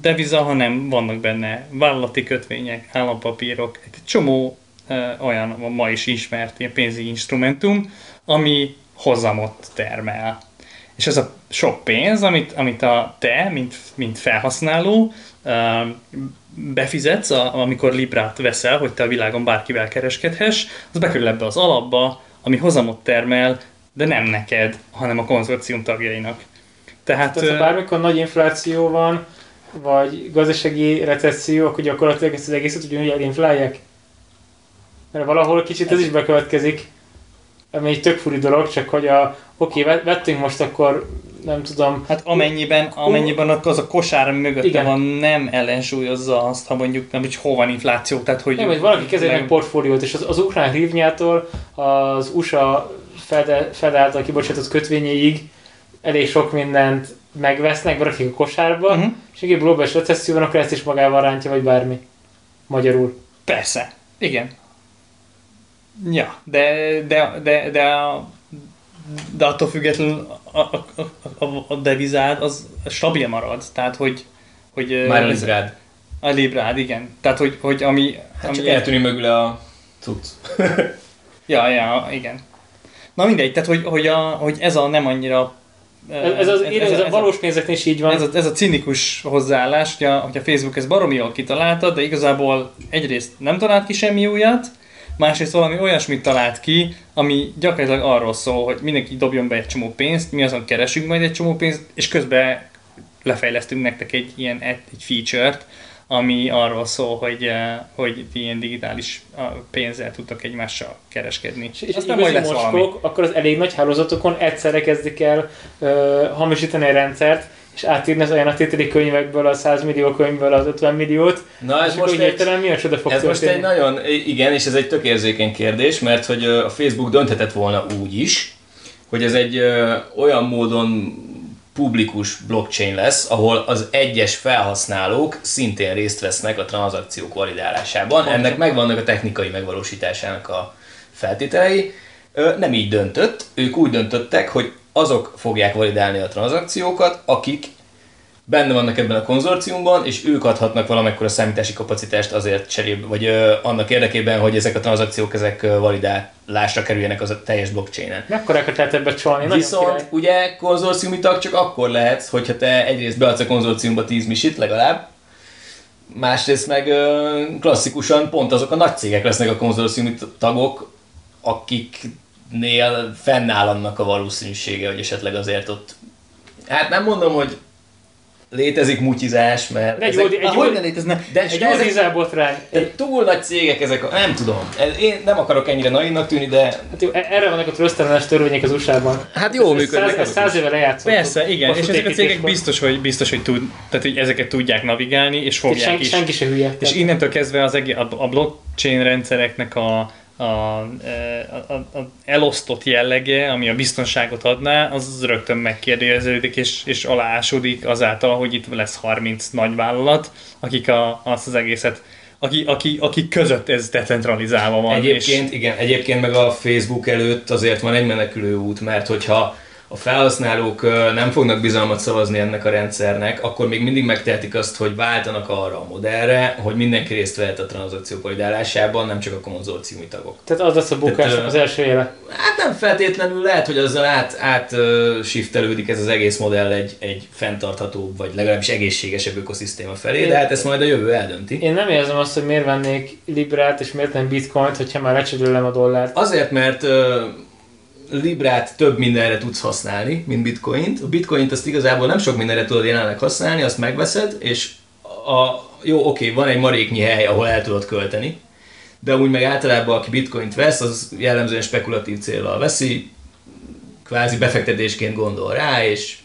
deviza, hanem vannak benne vállalati kötvények, állampapírok, egy csomó e, olyan ma is ismert ilyen pénzügyi instrumentum, ami hozamot termel. És ez a sok pénz, amit, amit a te, mint, mint felhasználó, ö, befizetsz, a, amikor Librát veszel, hogy te a világon bárkivel kereskedhess, az bekerül ebbe az alapba, ami hozamot termel, de nem neked, hanem a konzorcium tagjainak. Tehát, Tehát ha bármikor nagy infláció van, vagy gazdasági recesszió, akkor gyakorlatilag ezt az egészet ugyanúgy elinflálják. Mert valahol kicsit ez is bekövetkezik, ami egy tök furi dolog, csak hogy a, oké, okay, vettünk most akkor, nem tudom, hát amennyiben, amennyiben az a kosár, ami mögötte Igen. van, nem ellensúlyozza azt, ha mondjuk nem, hogy hol van infláció, tehát hogy... nem, hogy valaki kezeli egy portfóliót, és az, az ukrán hrivnyától az USA Fed, Fed által kibocsátott kötvényéig elég sok mindent megvesznek, berakják a kosárba, Mhm. és egy globális recesszió van, akkor ezt is magával rántja, vagy bármi. Magyarul. Persze, igen. Ja, de, de, de, de, a- de attól függetlenül a, a, a, a, devizád az stabil marad, tehát hogy, hogy Már a ez- Librád. a librád, igen. Tehát, hogy, hogy ami... Hát ami csak eltűnik mögül a cucc. Ja, ja, igen. Na mindegy, tehát hogy, hogy, a, hogy ez a nem annyira... Ez, ez, az, ez, ez, a- a valós pénzeknél is így van. Ez a, ez a cinikus hozzáállás, hogy a, hogy a Facebook ezt baromi jól kitalálta, de igazából egyrészt nem talált ki semmi újat, másrészt valami olyasmit talált ki, ami gyakorlatilag arról szól, hogy mindenki dobjon be egy csomó pénzt, mi azon keresünk majd egy csomó pénzt, és közben lefejlesztünk nektek egy ilyen egy feature-t, ami arról szól, hogy, eh, hogy ilyen digitális pénzzel tudtok egymással kereskedni. És, és Aztán majd lesz valami. akkor az elég nagy hálózatokon egyszerre kezdik el ö, hamisítani a rendszert, és átírni az ajánlatételi könyvekből a 100 millió könyvből az 50 milliót, Na ez most egy, értelem milyen csoda fog ez most történni. egy nagyon, igen, és ez egy tök érzékeny kérdés, mert hogy a Facebook dönthetett volna úgy is, hogy ez egy ö, olyan módon publikus blockchain lesz, ahol az egyes felhasználók szintén részt vesznek a tranzakciók validálásában. Pontosan. Ennek megvannak a technikai megvalósításának a feltételei. Ö, Nem így döntött, ők úgy döntöttek, hogy azok fogják validálni a tranzakciókat, akik benne vannak ebben a konzorciumban, és ők adhatnak valamekkora számítási kapacitást azért cserébe, vagy ö, annak érdekében, hogy ezek a tranzakciók ezek validálásra kerüljenek az a teljes blockchainen. Mekkorákat lehet ebbe csalni? Viszont király. ugye konzorciumi tag csak akkor lehetsz, hogyha te egyrészt beadsz a konzorciumba 10 misit legalább, másrészt meg ö, klasszikusan pont azok a nagy cégek lesznek a konzorciumi tagok, akiknél fennáll annak a valószínűsége, hogy esetleg azért ott, hát nem mondom, hogy létezik mutyizás, mert De egy ezek, jó- egy jó- hogy ne létezne? de Egy jó ezek, dízelbotrány. de túl nagy cégek ezek, a, nem tudom. Ez- Én nem akarok ennyire naivnak tűnni, de Hát jó, e- erre vannak a trösztelenes törvények az USA-ban. hát jól száz, működnek. ez száz éve lejátszottuk. Persze, igen, és ezek a cégek biztos, hogy, biztos, hogy tud, tehát, hogy ezeket tudják navigálni, és És fogják senki, is. senki se hülye. És innentől kezdve az egész, a, a blockchain rendszereknek a, a, a, a, a elosztott jellege, ami a biztonságot adná, az rögtön megkérdeződik és, és aláásodik azáltal, hogy itt lesz 30 nagyvállalat, akik a, azt az egészet, aki, aki, akik között ez decentralizálva van. Egyébként, igen, egyébként meg a Facebook előtt azért van egy menekülő út, mert hogyha a felhasználók nem fognak bizalmat szavazni ennek a rendszernek, akkor még mindig megtehetik azt, hogy váltanak arra a modellre, hogy mindenki részt vehet a tranzakciók validálásában, nem csak a konzorciumi tagok. Tehát az lesz a bukás Tehát, az első éle. Hát nem feltétlenül lehet, hogy azzal át, át shiftelődik ez az egész modell egy, egy fenntarthatóbb, vagy legalábbis egészségesebb ökoszisztéma felé, de hát ezt majd a jövő eldönti. Én nem érzem azt, hogy miért vennék Librát és miért nem Bitcoint, hogyha már lecserélem a dollárt. Azért, mert Librát több mindenre tudsz használni, mint Bitcoint. A Bitcoint azt igazából nem sok mindenre tudod jelenleg használni, azt megveszed, és a, jó, oké, van egy maréknyi hely, ahol el tudod költeni, de úgy meg általában, aki Bitcoint vesz, az jellemzően spekulatív célral veszi, kvázi befektetésként gondol rá, és,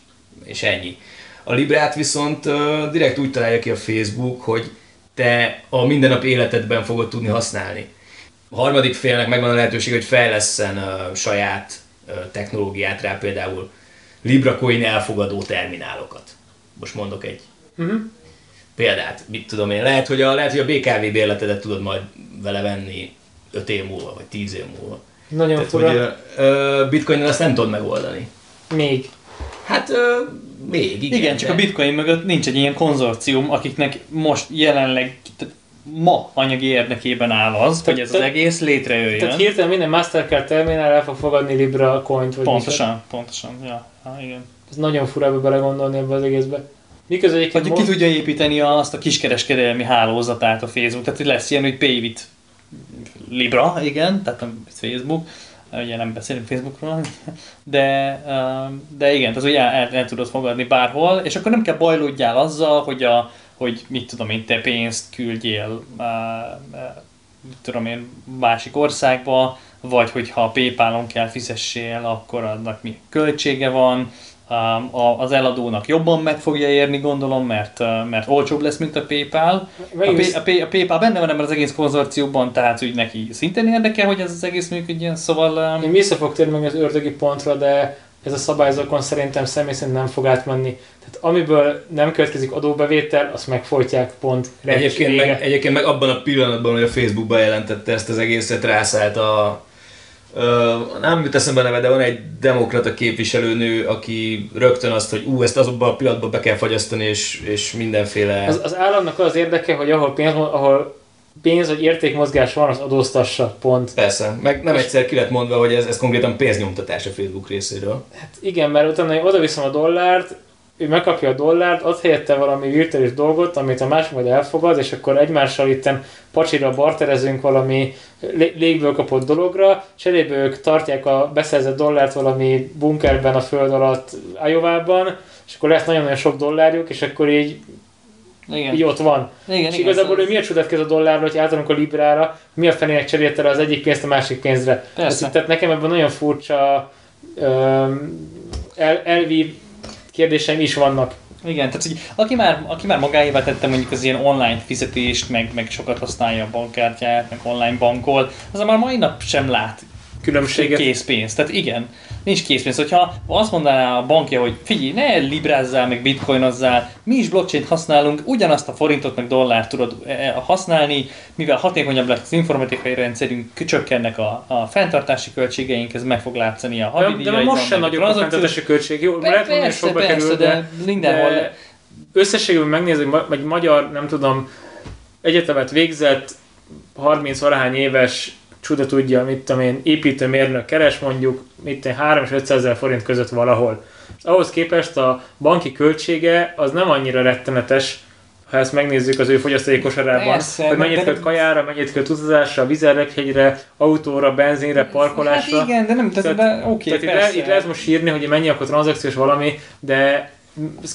és ennyi. A Librát viszont direkt úgy találja ki a Facebook, hogy te a mindennapi életedben fogod tudni használni. A harmadik félnek megvan a lehetőség, hogy fejleszten uh, saját uh, technológiát rá, például LibraCoin elfogadó terminálokat. Most mondok egy Uh-huh. példát, mit tudom én, lehet, hogy a, lehet, hogy a BKV bérletedet tudod majd vele venni 5 év múlva, vagy 10 év múlva. Nagyon Tehát, fura. hogy ö, bitcoinnal ezt nem tudod megoldani. Még. Hát ö, még, igen. Igen, igen csak de- a bitcoin mögött nincs egy ilyen konzorcium, akiknek most jelenleg ma anyagi érdekében áll az, hogy ez az Tehát- egész létrejöjjön. Tehát hirtelen minden Mastercard terminál el fog fogadni Libra coint, vagy. Pontosan, pontosan, ja, ha, igen. Ez nagyon fura ebbe belegondolni ebbe az egészbe. Miközben egyébként ki most- tudja építeni azt a kiskereskedelmi hálózatát a Facebook, tehát hogy lesz ilyen, hogy pay with Libra, igen, tehát a Facebook, ugye nem beszélünk Facebookról, de, de igen, tehát hogy el, el, el tudod fogadni bárhol, és akkor nem kell bajlódjál azzal, hogy, a, hogy mit tudom én, te pénzt küldjél uh, uh, mit tudom én, másik országba, vagy hogyha a PayPal-on kell fizessél, akkor annak mi költsége van, a- az eladónak jobban meg fogja érni, gondolom, mert, mert olcsóbb lesz, mint a PayPal. A, Pay, a, Pay, a PayPal benne van ebben az egész konzorcióban, tehát úgy neki szintén érdekel, hogy ez az egész működjön, szóval... Én vissza fog térni meg az ördögi pontra, de ez a szabályzókon szerintem személy szerint nem fog átmenni. Tehát amiből nem következik adóbevétel, azt megfojtják pont. Egyébként Vége. meg, egyébként meg abban a pillanatban, hogy a Facebook bejelentette ezt az egészet, rászállt a Ö, nem jut eszembe neve, de van egy demokrata képviselőnő, aki rögtön azt, hogy ú, ezt azokban a pillanatban be kell fagyasztani, és, és mindenféle... Az, az államnak az érdeke, hogy ahol pénz, ahol pénz vagy értékmozgás van, az adóztassa, pont. Persze, meg nem egyszer ki lett mondva, hogy ez, ez konkrétan pénznyomtatás a Facebook részéről. Hát igen, mert utána oda viszem a dollárt, ő megkapja a dollárt, ad helyette valami virtuális dolgot, amit a másik majd elfogad, és akkor egymással itten pacsira barterezünk valami lé- légből kapott dologra, cserébe ők tartják a beszerzett dollárt valami bunkerben a föld alatt Iowa-ban, és akkor lesz nagyon-nagyon sok dollárjuk, és akkor így, igen. így ott van. igen, és igen, igazából szóval- ő miért csodálkozik a dollárra, hogy átalunk a librára, mi a fenének cserélte az egyik pénzt a másik pénzre. Persze. Tehát, tehát nekem ebben nagyon furcsa öm, el, elvi kérdéseim is vannak. Igen, tehát hogy aki már, aki már magáévá tette mondjuk az ilyen online fizetést, meg, meg sokat használja a bankkártyáját, meg online bankol, az már mai nap sem lát Különbséget. készpénz. Tehát igen, nincs készpénz. Hogyha azt mondaná a bankja, hogy figyelj, ne librázzál, meg bitcoinozzál, mi is blockchain használunk, ugyanazt a forintot, meg dollárt tudod eh, használni, mivel hatékonyabb lesz az informatikai rendszerünk, csökkennek a, a fenntartási költségeink, ez meg fog látszani a De, de havidíjaidon, most sem nagyobb a fenntartási költség. Jó, Pe- lehet hogy sokba persze, kerül, de de, mindenhol- de összességében megnézzük, egy magyar, nem tudom, egyetemet végzett, 30 valahány éves csuda tudja, mit tudom én, építőmérnök keres mondjuk, mit tudom, 3 és 500 ezer forint között valahol. Ahhoz képest a banki költsége az nem annyira rettenetes, ha ezt megnézzük az ő fogyasztói kosarában, Persze, hogy mennyit költ kajára, mennyit költ utazásra, vizerekhegyre, autóra, benzinre, parkolásra. Hát igen, de nem, tehát, oké, Tehát itt, le, itt lehet most írni, hogy mennyi akkor tranzakciós valami, de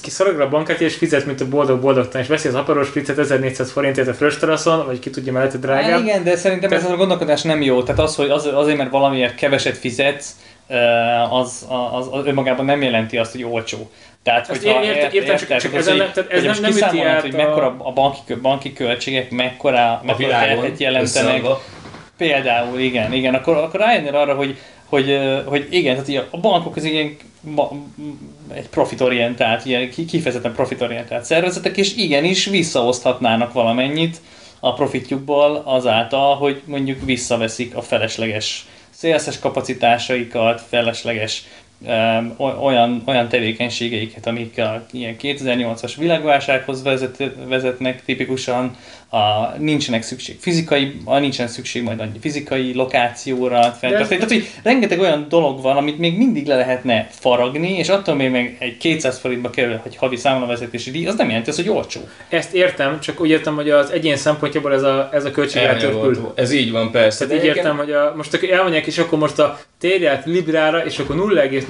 kiszorogja a bankkártya és fizet, mint a boldog-boldogtan, és veszi az aparos spritzet 1400 forintért a frösteraszon, vagy ki tudja mellette Hát drágább. igen, de szerintem ez a gondolkodás nem jó. Tehát az, hogy az, azért, mert valamiért keveset fizetsz, az, az, az önmagában nem jelenti azt, hogy olcsó. Tehát, hogyha értem, ért- értem, csak- érted, csak hogy- ezen nem- tehát ez hogy nem- üti át hogy a- mekkora a banki, banki költségek, mekkora, A mekkora világon terhet jelentenek. Például, igen, igen, akkor, akkor rájönnél arra, hogy, hogy, hogy igen, tehát a bankok az ilyen egy profitorientált, ilyen ki- kifejezetten profitorientált szervezetek, és igenis visszaoszthatnának valamennyit a profitjukból azáltal, hogy mondjuk visszaveszik a felesleges szélszes kapacitásaikat, felesleges olyan, olyan tevékenységeiket, amik a ilyen 2008-as világválsághoz vezet, vezetnek tipikusan, a, nincsenek szükség fizikai, a, nincsen szükség majd annyi fizikai lokációra, fenntartani. Tehát, hogy rengeteg olyan dolog van, amit még mindig le lehetne faragni, és attól még meg egy 200 forintba kerül egy havi számlavezetési díj, az nem jelenti azt, hogy olcsó. Ezt értem, csak úgy értem, hogy az egyén szempontjából ez a, ez a költség. Ez így van, persze. Tehát így értem, hogy a, most akkor elmondják, és akkor most a térját librára, és akkor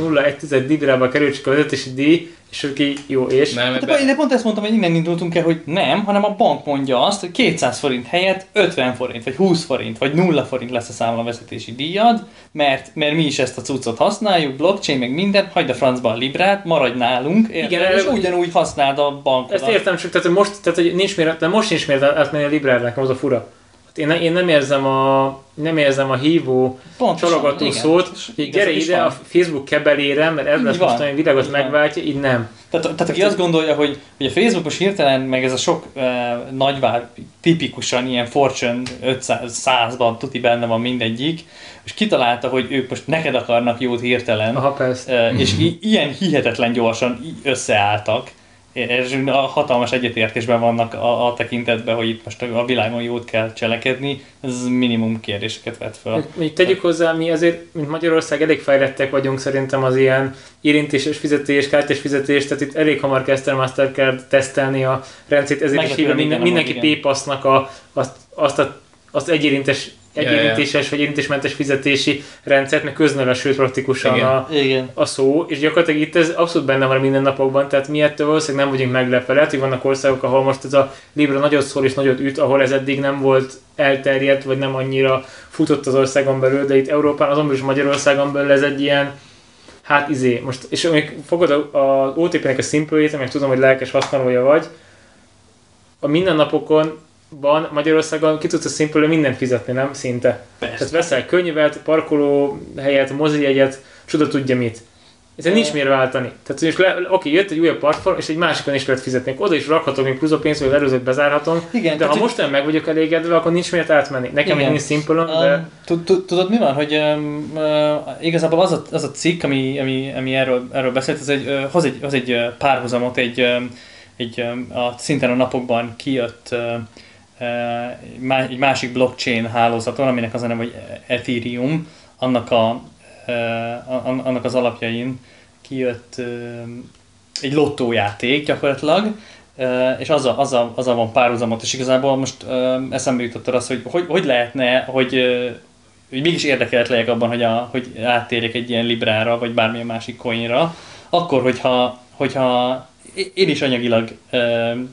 0,01 librába kerül csak a vezetési díj, és így jó, és... Nem, Hát, ebbe- de pont ezt mondtam, hogy innen indultunk el, hogy nem, hanem a bank mondja azt, hogy 200 forint helyett 50 forint, vagy 20 forint, vagy 0 forint lesz a számlavezetési díjad, mert, mert mi is ezt a cuccot használjuk, blockchain, meg minden, hagyd a francba a librát, maradj nálunk, érted? Igen, és ugyanúgy használd a bankodat. Ezt értem, csak tehát, hogy most, tehát, hogy nincs miért, de most nincs miért átmenni a librára, nekem az a fura. Hát én, ne- én nem érzem a, nem érzem a hívó Pontosan, csalogató igen. szót, hogy gyere ide van. a Facebook kebelére, mert ez Így lesz van. most, ami világot Így megváltja, így nem. Tehát, tehát aki azt gondolja, hogy, hogy a Facebookos hirtelen, meg ez a sok uh, nagyvár tipikusan ilyen Fortune 500 100-ban tuti benne van mindegyik, és kitalálta, hogy ők most neked akarnak jót hirtelen, Aha, persze. uh, és i- ilyen hihetetlen gyorsan összeálltak, és a hatalmas egyetértésben vannak a, a tekintetben, hogy itt most a világon jót kell cselekedni, ez minimum kérdéseket vet fel. Mondjuk tegyük hozzá, mi azért, mint Magyarország elég fejlettek vagyunk szerintem az ilyen érintéses fizetés, kártyás fizetés, tehát itt elég hamar kezdte a Mastercard tesztelni a rendszert, ezért is Meglepően hívja minden, mindenki. PayPass-nak a, azt, azt a, azt egyérintes, Ja, ja. egyérintéses vagy érintésmentes fizetési rendszert, meg köznöve, sőt praktikusan Igen. a, Igen. a szó, és gyakorlatilag itt ez abszolút benne van a mindennapokban, tehát mi ettől valószínűleg nem vagyunk meglepve. Lehet, hogy vannak országok, ahol most ez a Libra nagyot szól és nagyot üt, ahol ez eddig nem volt elterjedt, vagy nem annyira futott az országon belül, de itt Európán, azon is Magyarországon belül ez egy ilyen hát izé, most, és még fogod a- az OTP-nek a szimplőjét, meg tudom, hogy lelkes használója vagy, a mindennapokon van Magyarországon ki tudsz a szimplőre mindent fizetni, nem? Szinte. Persze. Tehát veszel könyvet, parkoló helyet, mozijegyet, csoda tudja mit. Ezen nincs miért váltani. Tehát, most le, oké, jött egy újabb platform, és egy másikon is lehet fizetni. Oda is rakhatom még plusz a pénzt, vagy az előzőt bezárhatom. Igen, de ha most olyan meg vagyok elégedve, akkor nincs miért átmenni. Nekem Igen. nincs szimplon, de... Um, tud- tud- Tudod mi van, hogy um, uh, igazából az a, az a cikk, ami, ami, ami erről, erről beszélt, ez egy, uh, hoz egy, hoz egy uh, párhuzamot, egy, um, egy a, szintén a napokban kijött egy másik blockchain hálózaton, aminek az a neve, hogy Ethereum, annak, a, an- annak az alapjain kijött egy lottójáték gyakorlatilag, és azzal, azzal, azzal van párhuzamot, és igazából most eszembe jutott az, hogy, hogy hogy lehetne, hogy, hogy mégis érdekelt legyek abban, hogy, a, hogy áttérjek egy ilyen librára, vagy bármilyen másik coinra, akkor, hogyha, hogyha én is anyagilag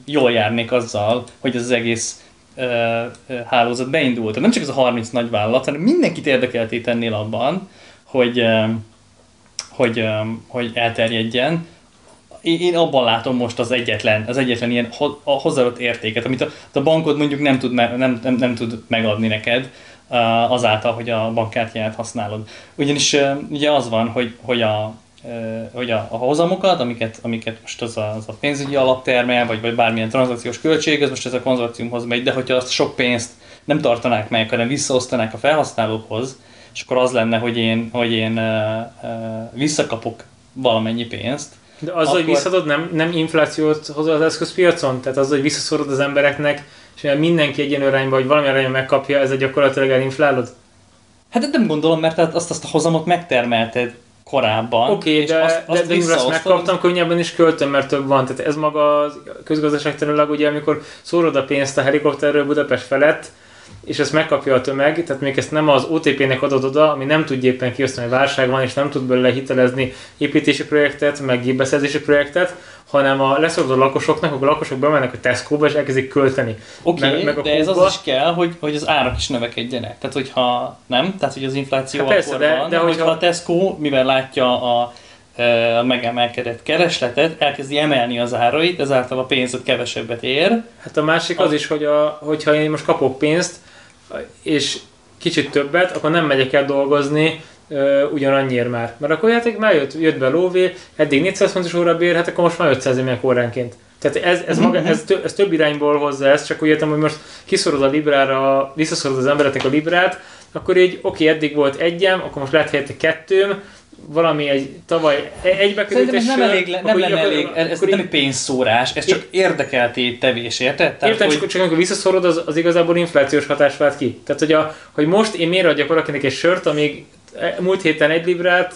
jól járnék azzal, hogy az egész hálózat beindult. Nem csak ez a 30 nagy vállalat, hanem mindenkit érdekelté tennél abban, hogy, hogy, hogy elterjedjen, én, abban látom most az egyetlen, az egyetlen ilyen hozzáadott értéket, amit a, a bankod mondjuk nem tud, nem, nem, nem tud megadni neked azáltal, hogy a bankkártyáját használod. Ugyanis ugye az van, hogy, hogy a hogy a, a hozamokat, amiket, amiket most az a, az a pénzügyi alap termel, vagy, vagy bármilyen tranzakciós költség, az most ez a konzorciumhoz megy, de hogyha azt sok pénzt nem tartanák meg, hanem visszaosztanák a felhasználókhoz, és akkor az lenne, hogy én, hogy én uh, uh, visszakapok valamennyi pénzt, De hogy Akkor- visszadod, nem, nem inflációt hozol az eszközpiacon? Tehát azzal, hogy visszaszorod az embereknek, és mivel mindenki egy ilyen arányba, vagy valami arányban megkapja, ez gyakorlatilag elinflálod? Hát nem gondolom, mert azt, azt a hozamot megtermelted korábban. Oké, okay, de, azt, de, azt de mivel azt megkaptam, könnyebben is költöm, mert több van. Tehát ez maga a közgazdaságtanilag, ugye, amikor szórod a pénzt a helikopterről Budapest felett, és ezt megkapja a tömeg, tehát még ezt nem az OTP-nek adod oda, ami nem tudja éppen kiosztani, hogy válság van, és nem tud belőle hitelezni építési projektet, meg gépbeszerzési projektet, hanem a leszorodó lakosoknak, akkor a lakosok bemennek a Tesco-ba és elkezdik költeni. Oké, Meg- meg a de ez Coke-ba- az is kell, hogy, hogy az árak is növekedjenek. Tehát, hogyha nem, tehát, hogy az infláció Hát persze, akkor de- van, de hogyha hogyha- a Tesco, mivel látja a, a megemelkedett keresletet, elkezdi emelni az árait, ezáltal a pénzed kevesebbet ér. Hát a másik az is, hogy a, hogyha én most kapok pénzt, és kicsit többet, akkor nem megyek el dolgozni ö, ugyanannyiért már. Mert akkor játék már jött, jött be lóvé, eddig 400 fontos óra bér, hát akkor most már 500 megyek óránként. Tehát ez, ez, maga, ez, tö, ez több irányból hozza ezt, csak úgy értem, hogy most kiszorod a librára, visszaszorod az embereknek a librát, akkor így oké, eddig volt egyem, akkor most lehet helyette kettőm, valami egy tavaly e- egybe került ez nem, elég, le- nem akkor lenne így- elég, ez, ez akkor nem így- egy pénzszórás, ez csak érdekelté tevés, érted? Tehát, Értem, hogy, csak, csak amikor visszaszorod, az, az igazából inflációs hatás vált ki. Tehát, hogy, a, hogy most én miért adjak valakinek egy sört, amíg múlt héten egy librát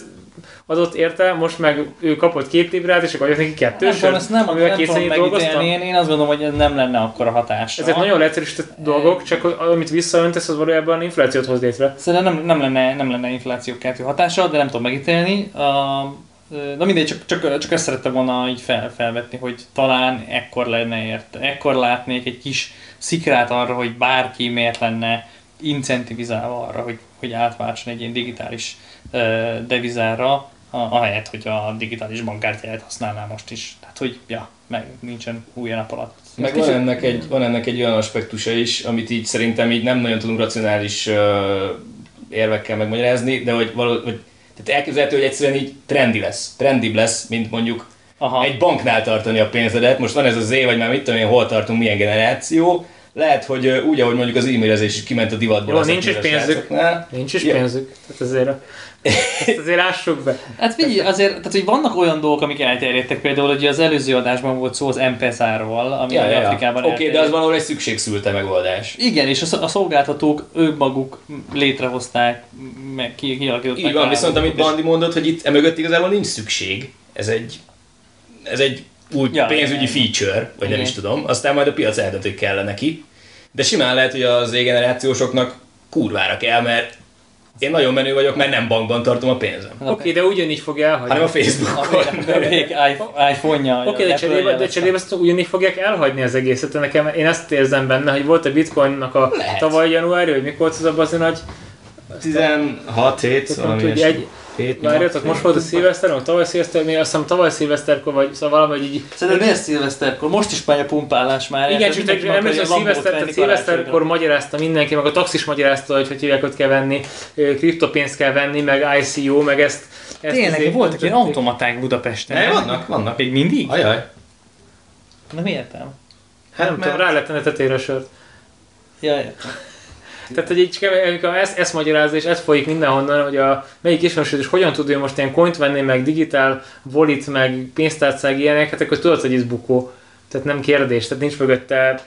adott érte, most meg ő kapott két librát, és akkor adjak neki kettő nem ezt nem, amivel nem tudom dolgoztam. én, én azt gondolom, hogy ez nem lenne akkora hatás. Ezek nagyon leegyszerűsített dolgok, csak amit visszaöntesz, az valójában inflációt hoz létre. Szerintem nem, nem, lenne, nem lenne infláció keltő hatása, de nem tudom megítélni. A, na mindegy, csak, csak, csak ezt szerettem volna így fel, felvetni, hogy talán ekkor lenne ért, ekkor látnék egy kis szikrát arra, hogy bárki miért lenne incentivizálva arra, hogy, hogy átváltson egy ilyen digitális devizára, ahelyett, hogy a digitális bankkártyáját használná most is. Tehát, hogy ja, meg nincsen új nap alatt. Meg van ennek, egy, van ennek egy olyan aspektusa is, amit így szerintem így nem nagyon tudunk racionális uh, érvekkel megmagyarázni, de hogy, való, hogy tehát elképzelhető, hogy egyszerűen így trendi lesz. Trendibb lesz, mint mondjuk Aha. egy banknál tartani a pénzedet. Most van ez az év, vagy már mit tudom én, hol tartunk, milyen generáció. Lehet, hogy úgy, ahogy mondjuk az e-mailezés is kiment a divatból. Jó, nincs is a pénzük. Nincs is Ja. pénzük. Tehát azért, ezt azért lássuk be. Hát figyelj, azért, tehát, hogy vannak olyan dolgok, amik elterjedtek, például, hogy az előző adásban volt szó az M-Pesáról, ami Ja, ja, ja. Afrikában Oké, okay, de az valahol egy szükség szülte megoldás. Igen, és a sz- a szolgáltatók ők maguk létrehozták, meg ki- kialakították. Így van, a viszont amit Bandi mondott, hogy itt emögött igazából nincs szükség. Ez egy, ez egy úgy Ja, pénzügyi igen. feature, vagy Igen. nem is tudom. Aztán majd a piac eldönti, hogy kell neki. De simán lehet, hogy az Z-generációsoknak kurvára kell, mert én nagyon menő vagyok, mert nem bankban tartom a pénzem, Oké, de ugyanígy fogja elhagyni. hanem a Facebookon. A iPhone-ja. Oké, de cserébe, de cserébe ezt ugyanígy fogják elhagyni az egészet. Nekem, én ezt érzem benne, hogy volt a bitcoinnak a Lehet. tavaly januári, hogy mikor volt az a nagy 16 hét, valami egy, Hét, várjatok, most volt a szilveszter, vagy tavaly szilveszter, még azt hiszem tavaly szilveszterkor, vagy szóval valami így... Szerintem miért szilveszterkor? Most is megy a pumpálás már. Igen, csak nem Lambót szilveszter, szilveszterkor magyarázta mindenki, meg a taxis magyarázta, hogy hogy hívják, ott kell venni, kriptopénzt kell venni, meg ICO, meg ezt. ezt Tényleg, voltak ilyen automaták Budapesten. Ne, nem? vannak, vannak. Még mindig? Ajaj. Nem értem. Hát nem tudom, rá lehet tenni a tetejére a sört. Ja, értem. Tehát, hogy így csak amikor ezt, ezt magyarázza, és ez folyik mindenhonnan, hogy a melyik ismerősöd is hogyan tudja most ilyen coint venni, meg digitál volit, meg pénztárcág ilyenek, hát akkor tudod, hogy ez bukó. Tehát nem kérdés, tehát nincs mögötte,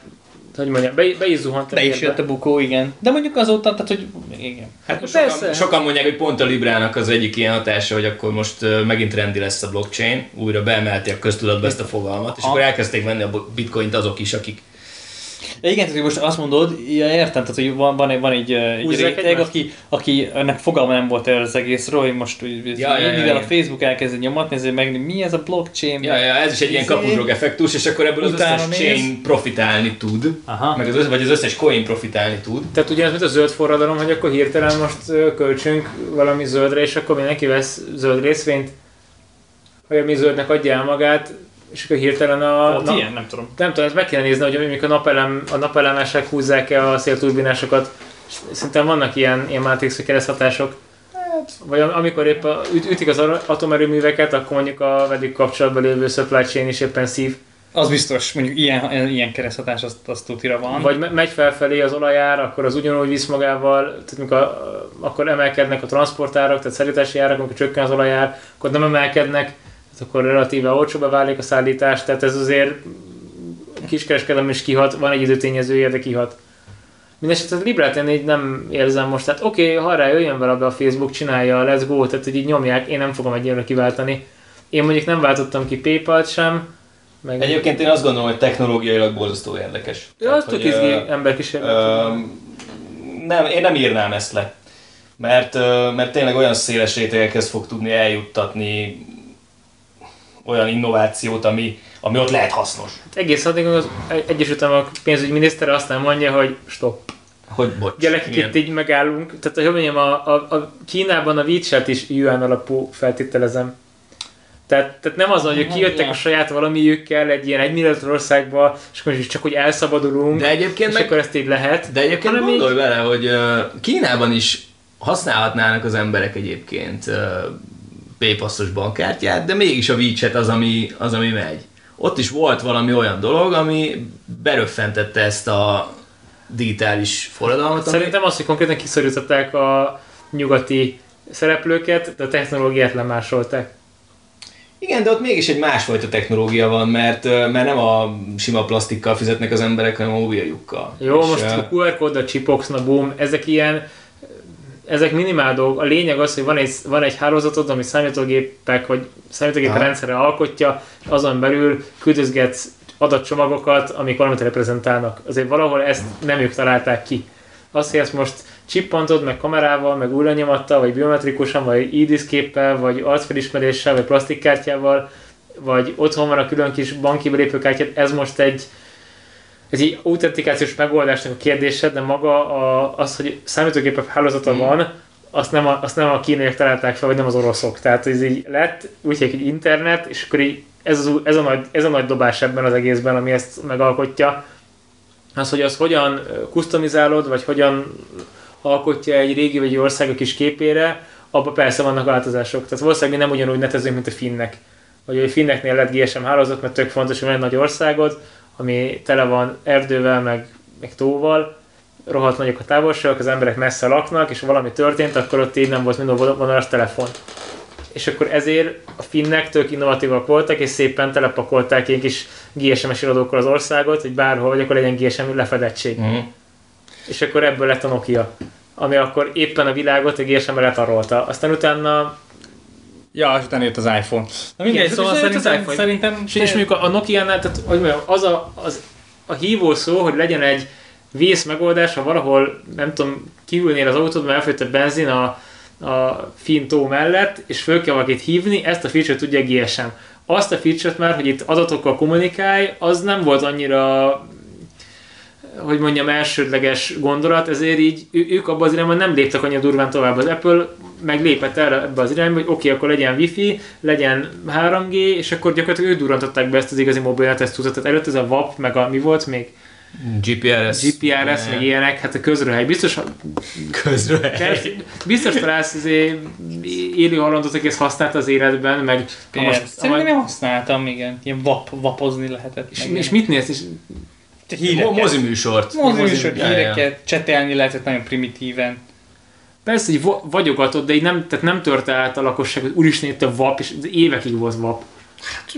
hogy mondjam, be, be is zuhant a Be is jött a bukó, igen. De mondjuk azóta, tehát hogy igen. Hát most sokan, sokan mondják, hogy pont a Librának az egyik ilyen hatása, hogy akkor most megint rendi lesz a blockchain, újra beemelték a köztudatba ezt a fogalmat, és Ha. akkor elkezdték venni a bitcoint azok is, akik Ja, igen, tehát hogy most azt mondod, ja, értem, tehát hogy van, van egy, van egy, egy réteg, egymást? aki, aki ennek fogalma nem volt erről az egészről, hogy most hogy, Ja, ja, ja, mivel a igen. Facebook elkezdi nyomatni, ezért meg mi ez a blockchain. Ja, ja, ez is egy ilyen Izé. kapudrog effektus, és akkor ebből az összes néz. chain profitálni tud, Aha. meg az összes, vagy az összes coin profitálni tud. Tehát ugyanaz, mint a zöld forradalom, hogy akkor hirtelen most költsünk valami zöldre, és akkor mindenki vesz zöld részvényt, vagy ami zöldnek adja el magát, és akkor hirtelen a... Ott ilyen, nem tudom. Nem tudom, ezt meg kéne nézni, hogy amikor a, napelem, a napelemesek húzzák el a szélturbinásokat. Szerintem vannak ilyen, ilyen Matrix vagy kereszthatások. Vagy am- amikor épp a, üt, ütik az atomerőműveket, akkor mondjuk a velük kapcsolatban lévő supply chain is éppen szív. Az biztos, mondjuk ilyen, ilyen kereszthatás, azt, azt tutira van. Vagy me- megy felfelé az olajár, akkor az ugyanúgy visz magával, tehát amikor a, akkor emelkednek a transportárak, tehát szállítási árak, amikor csökken az olajár, akkor nem emelkednek, tehát akkor relatíve olcsóbbá válik a szállítás, tehát ez azért kiskereskedelem is kihat, van egy időtényezője, de kihat. Mindenesetre a Librát én így nem érzem most, tehát oké, okay, ha rá jöjjön vele be a Facebook, csinálja, let's go, tehát hogy így nyomják, én nem fogom egyelőre kiváltani. Én mondjuk nem váltottam ki Paypal-t sem, meg Egyébként én azt gondolom, hogy technológiailag borzasztó érdekes. Ja, az tök izgi emberkísérlet. Nem, én nem írnám ezt le. Mert, mert tényleg olyan széles rétegekhez fog tudni eljuttatni olyan innovációt, ami ami ott lehet hasznos. Egész addig az Egyesült Államok pénzügyminisztere aztán mondja, hogy stop. Hogy bocs. Gyerekek, itt így megállunk. Tehát, hogy mondjam, a, a, a Kínában a WeChat is yuan alapú feltételezem. Tehát, tehát nem az, hogy Hát, kijöttek a saját valamiükkel egy ilyen egymilliárd országba, és akkor csak hogy elszabadulunk, De egyébként és meg akkor ezt így lehet. De egyébként hanem így- gondolj bele, hogy Kínában is használhatnának az emberek egyébként Paypassos bankkártyát, de mégis a WeChat az ami, az, ami megy. Ott is volt valami olyan dolog, ami beröffentette ezt a digitális forradalmat, ami... Szerintem az, hogy konkrétan kiszorították a nyugati szereplőket, de a technológiát lemásolták. Igen, de ott mégis egy másfajta technológia van, mert, mert nem a sima plastikkal fizetnek az emberek, hanem a mobiljukkal. Jó, És, most a QR kód, a chipbox, na boom, ezek ilyen, ezek minimál dolgok. A lényeg az, hogy van egy, van egy hálózatod, ami számítógépek vagy számítógép Aha. rendszere alkotja, és azon belül küldözgetsz adatcsomagokat, amik valamit reprezentálnak. Azért valahol ezt nem ők találták ki. Az, hogy ezt most csippantod, meg kamerával, meg ujjlenyomattal, vagy biometrikusan, vagy ID-képpel, vagy arcfelismeréssel, vagy plastikkártyával, vagy otthon van a külön kis banki belépőkártyát, ez most egy ez egy autentikációs megoldásnak a kérdése, de maga a, az, hogy számítógépek hálózata Mm. van, azt nem, a, azt nem a kínaiak találták fel, vagy nem az oroszok. Tehát ez így lett, úgy hívják, egy internet, és akkor így ez, az, ez, a nagy, ez a nagy dobás ebben az egészben, ami ezt megalkotja. Az, hogy az hogyan customizálod, vagy hogyan alkotja egy régi vagy egy ország a kis képére, abban persze vannak változások. Tehát valószínűleg mi nem ugyanúgy netezünk, mint a finnek. Vagy a finneknél lett GSM hálózat, mert tök fontos, hogy van egy nagy országod, ami tele van erdővel, meg, meg tóval, rohadt nagyok a távolságok, az emberek messze laknak, és valami történt, akkor ott így nem volt minden vonalas telefon. És akkor ezért a finnek tök innovatívak voltak, és szépen telepakolták ilyen kis GSM-es irodókkal az országot, hogy bárhol vagy, akkor legyen GSM lefedettség. Mhm. És akkor ebből lett a Nokia, ami akkor éppen a világot a GSM-re letarolta. Aztán utána, Ja, és utána jött az iPhone. Na mindegy, Igen, szóval jött az szerintem, iPhone. szerintem és, és mondjuk a, Nokia-nál, tehát hogy mondjam, az a, az, a hívó szó, hogy legyen egy vész megoldás, ha valahol, nem tudom, kívülnél az autódban elfogyott a benzin a, a fintó mellett, és föl kell valakit hívni, ezt a feature tudja GSM. Azt a feature-t már, hogy itt adatokkal kommunikálj, az nem volt annyira hogy mondjam, elsődleges gondolat, ezért így ők abban az irányban nem léptek annyira durván tovább. Az Apple meglépett erre ebbe az irányba, hogy oké, okay, akkor legyen Wi-Fi, legyen 3G, és akkor gyakorlatilag ők durrantották be ezt az igazi mobilnet, ezt tudott. Tehát előtt ez a WAP, meg a mi volt még? GPRS. GPRS, meg ilyenek, hát a közröhely. Biztos, Közre. biztos találsz azért élő halandot, aki ezt használt az életben, meg Most, Szerintem én használtam, igen. Ilyen vap, vapozni lehetett. és, meg és mit nézsz? És Híreket. Moziműsort. Moziműsor, Ja, ja. híreket, csetelni lehetett nagyon primitíven. Persze, hogy vo- vagyogatod, de így nem, tehát nem törte át a lakosság, hogy úristen, itt a VAP, és évekig volt VAP.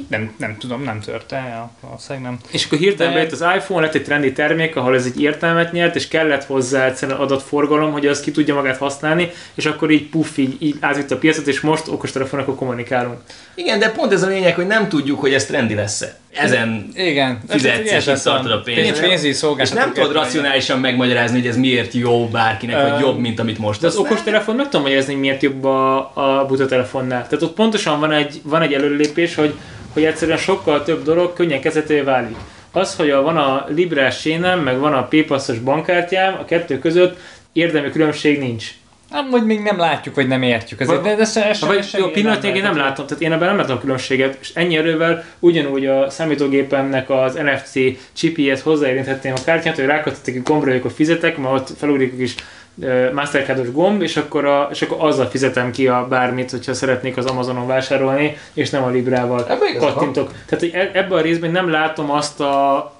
Nem, nem tudom, nem törte el, valószínűleg nem. És akkor hirtelen De- bejött az iPhone, lett egy trendi termék, ahol ez egy értelmet nyert, és kellett hozzá egyszerűen adatforgalom, hogy az ki tudja magát használni, és akkor így puff, így, így átvitt a piacot, és most okostelefonokkal kommunikálunk. Igen, de pont ez a lényeg, hogy nem tudjuk, hogy ez trendi lesz-e. Ezen Igen. Fizetsz, Ez- és tartod a pénzt. Pénz, pénzügyi és nem tudod racionálisan megmagyarázni, hogy ez miért jó bárkinek, vagy Öm, jobb, mint amit most De az okostelefon meg tudom magyarázni, hogy miért jobb a, a buta telefonnál. Tehát ott pontosan van egy, van egy előlépés, hogy, hogy egyszerűen sokkal több dolog könnyen kezelhetővé válik. Az, hogy a, van a Librás sénem, meg van a Paypassos bankkártyám, a kettő között érdemi különbség nincs. Amúgy még nem látjuk, vagy nem értjük. Azért, de, de se, se, Ha vagy jó, pillanatnyilag én nem látom, tehát én ebben nem látom a különbséget, és ennyi erővel ugyanúgy a számítógépemnek az NFC chipjéhez hozzáérinthetném a kártyát, hogy rákattatjuk a gombra, hogy fizetek, mert ott felugrik a kis ö, Mastercardos gomb, és akkor, a, és akkor azzal fizetem ki a bármit, hogyha szeretnék az Amazonon vásárolni, és nem a Librával van. kattintok. Tehát hogy e- ebben a részben nem látom azt a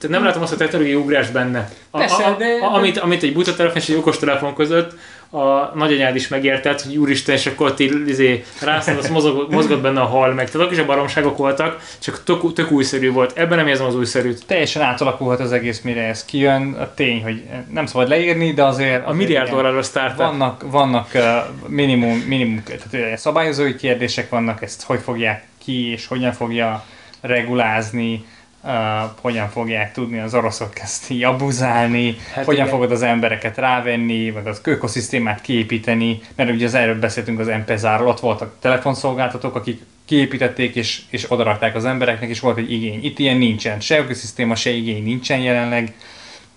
tehát nem látom azt a technológiai ugrás benne. A, Persze, a, a, de- a, amit, amit egy buta telefon és egy okos telefon között a nagyanyád is megértett, hogy úristen, és akkor így izé, rászállt, az mozog, mozgott benne a hal meg. Tehát is a baromságok voltak, csak tök, tök újszerű volt. Ebben nem érzem az újszerűt. Teljesen átalakulhat az egész, mire ez kijön. A tény, hogy nem szabad leírni, de azért... A azért milliárd igen. dolláros startup. Vannak, vannak uh, minimum, minimum tehát, szabályozói kérdések vannak, ezt hogy fogják ki, és hogyan fogja regulázni, uh, hogyan fogják tudni az oroszok ezt így abuzálni, Hát hogyan igen. fogod az embereket rávenni, meg az ökoszisztémát kiépíteni, mert ugye az erről beszéltünk az MPZ-ról, ott voltak telefonszolgáltatók, akik kiépítették, és, és odarakták az embereknek, és volt egy igény. Itt ilyen nincsen. Se ökoszisztéma, se igény nincsen jelenleg.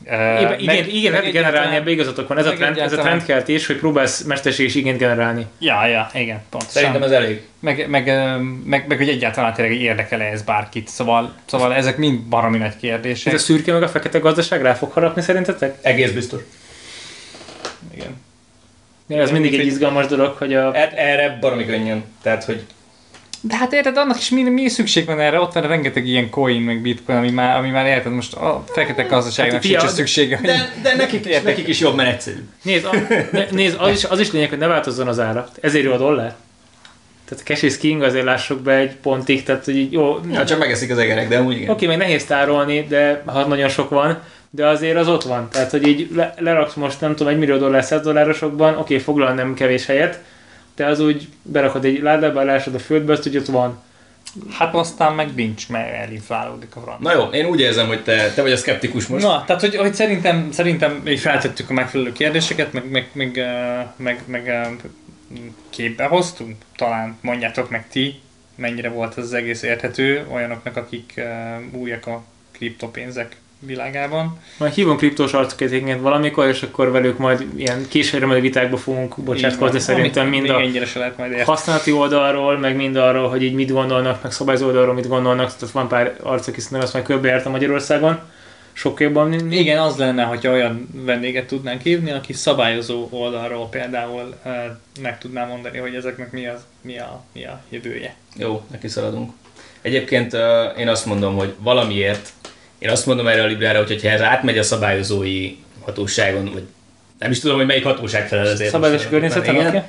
Uh, Igen, igen, igen generálni, ebbe igazatok van. Ez a, meg trend, ez a trendkeltés, hogy próbálsz mesterséges igényt generálni. Ja, ja, igen, pontosan. Szerintem ez elég. Meg, meg, meg, meg, hogy egyáltalán tényleg érdekel-e ez bárkit. Szóval, szóval ezek mind baromi nagy kérdések. Ez a szürke meg a fekete gazdaság rá fog harapni szerintetek? Egész biztos. Igen. Ja, ez mindig egy izgalmas dolog, hogy a... Er- Erre baromi könnyen. Tehát, hogy De hát érted, annak is mi, mi szükség van erre? Ott van rengeteg ilyen coin, meg bitcoin, ami már, ami már érted, most a fekete gazdaságnak Hát, sincs szüksége. de, de nekik, is, nekik is jobb, mert egyszerű. Nézd, a, ne, nézd az, is, az is lényeg, hogy ne változzon az ára. Ezért jó a dollár. Tehát a cash is king, azért lássuk be egy pontig, tehát hogy jó, Ja, csak megeszik az egerek, de amúgy igen. Oké, meg nehéz tárolni, de ha nagyon sok van, de azért az ott van. Tehát, hogy így le, leraksz most, nem tudom, egy millió dollár 100 dollárosokban, oké, foglal nem kevés helyet, de az úgy berakod egy ládába, elásod a földbe, azt úgy ott van. Hát aztán meg nincs, mert elinflálódik a franc. Na jó, én úgy érzem, hogy te, te vagy a szkeptikus most. Na, tehát hogy, hogy szerintem, szerintem így feltettük a megfelelő kérdéseket, meg, meg, meg, meg, meg képbe hoztunk. Talán mondjátok meg ti, mennyire volt ez az egész érthető olyanoknak, akik újak a kriptopénzek világában. Majd hívom kriptós arcokat egyébként valamikor, és akkor velük majd ilyen majd vitákba fogunk bocsátkozni szerintem mind a használati oldalról, meg mind arról, hogy így mit gondolnak, meg szabályzó oldalról mit gondolnak, tehát van pár arc, aki szerintem azt majd körbejárt a Magyarországon. Sokkal jobban, Igen, az lenne, hogyha olyan vendéget tudnánk hívni, aki szabályozó oldalról például eh, meg tudná mondani, hogy ezeknek mi, az, mi, a, mi a jövője. Jó, neki szaladunk. Egyébként ö, én azt mondom, hogy valamiért, én azt mondom erre a Librára, hogy ha ez átmegy a szabályozói hatóságon, vagy nem is tudom, hogy melyik hatóság felel ezért. igen, oké?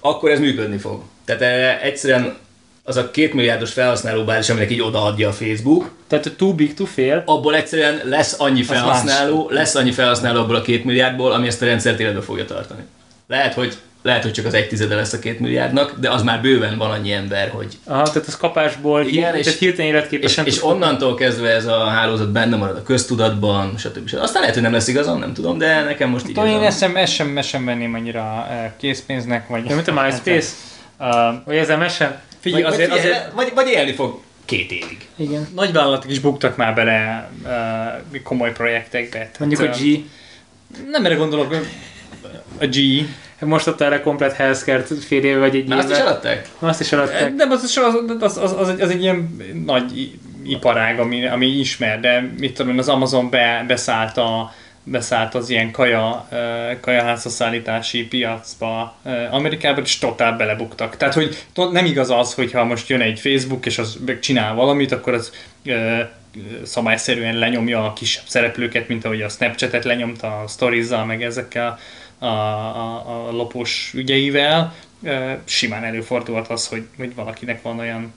akkor ez működni fog. Tehát erre egyszerűen az a két milliárdos felhasználóbázis, aminek így odaadja a Facebook, Tehát too big to fail. abból egyszerűen lesz annyi felhasználó, lesz annyi felhasználó abból a két milliárdból, ami ezt a rendszert életbe fogja tartani. Lehet, hogy lehet, hogy csak az egy tizede lesz a két milliárdnak, de az már bőven van annyi ember, hogy Aha, tehát az kapásból, Igen, és- tehát hirtelen és, életképesen és kapni. onnantól kezdve ez a hálózat benne marad a köztudatban, stb. stb. Aztán lehet, hogy nem lesz igazam, nem tudom, de nekem most így Tudom, én ezt sem, ezt sem, ezt sem venném annyira készpénznek, vagy... Ja, mint a MySpace? Uh, Vagy ezzel mesen? figyelj, vagy, azért, azért vagy, vagy élni fog két évig. Igen. nagyvállalatok is buktak már bele uh, komoly projektekbe. Tehát, Mondjuk a G. Nem erre gondolok, a G. Most adta erre komplet healthcare fél éve vagy egy Már azt is eladták? Azt is eladták. Nem, az, az, az, az, egy, az egy ilyen nagy iparág, ami, ami ismer, de mit tudom én, az Amazon be, beszállt, a, beszállt az ilyen kaja, kajaházasszállítási piacba Amerikában, és totál belebuktak. Tehát, hogy nem igaz az, hogyha most jön egy Facebook, és az csinál valamit, akkor az szabályszerűen lenyomja a kisebb szereplőket, mint ahogy a Snapchatet lenyomta a stories meg ezekkel a, a, a lopós ügyeivel. Simán előfordulhat az, hogy, hogy valakinek van olyan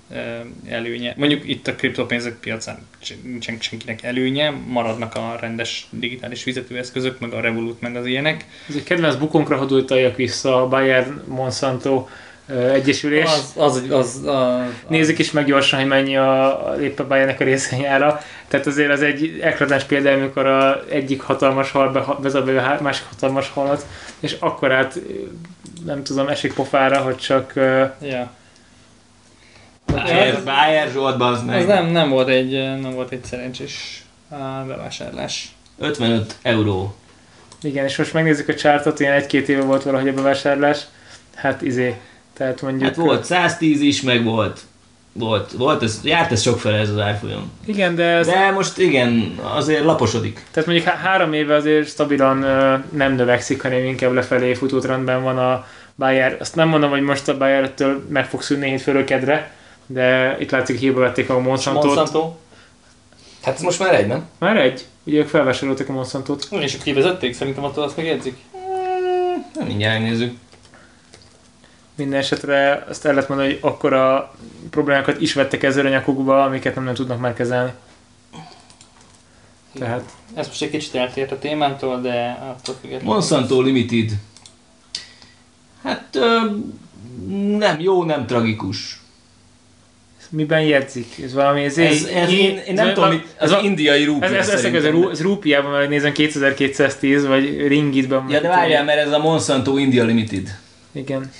előnye. Mondjuk itt a kriptopénzek piacán nincsen senkinek előnye, maradnak a rendes digitális fizetőeszközök, meg a Revolut, meg az ilyenek. Ez egy kedvenc bukunkra hadd vissza a Bayern Monsanto egyesülés. Az, az, az, az, az, Nézzük is meg gyorsan, hogy mennyi a, a épp a Bayernnek a részvényára. Tehát azért az egy eklatás példa, amikor a egyik hatalmas hal be- vezet be a másik hatalmas halat, és akkor át nem tudom, esik pofára, hogy csak ö, Ja. Bayer, Bayer Zsolt, bazd meg. Az nem, nem, volt egy, nem volt egy szerencsés bevásárlás. 55 euró. igen, és most megnézzük a csártot, ilyen egy-két éve volt valahogy a bevásárlás, hát izé, tehát mondjuk... Hát volt 110 is, meg volt. Volt, volt ez, járt ez sokfele ez az árfolyam. Igen, de, ez, De most igen, azért laposodik. tehát mondjuk há- három éve azért stabilan ö, nem növekszik, hanem inkább lefelé futótrendben van a Bayer. Azt nem mondom, hogy most a Bayer-től meg fog szűnni hétfőről kedre, de itt látszik, hiába vették a Monsantot. Monsanto. Hát ez most már egy, nem? Már egy? Ugye ők felvásároltak a Monsantot. És kivezették, szerintem attól azt megjegyzik. Nem mindjárt megnézzük. Minden esetre azt el lehet mondani, hogy akkora problémákat is vettek ezzel a nyakukba, amiket nem, nem tudnak már kezelni. Tehát Ez most egy kicsit eltért a témától, de attól függetlenül. Monsanto Limited. Hát ö, nem jó, nem tragikus. miben jegyzik? Ez valami... Ez, Ez, ez, én, én nem tudom, mit, ez, az a- indiai rúpia ez, ez, ez, ez, ez, ez rúpiában, mert nézem 2210, vagy ringitben. Ja, de várjál, mert ez a Monsanto India Limited. Igen.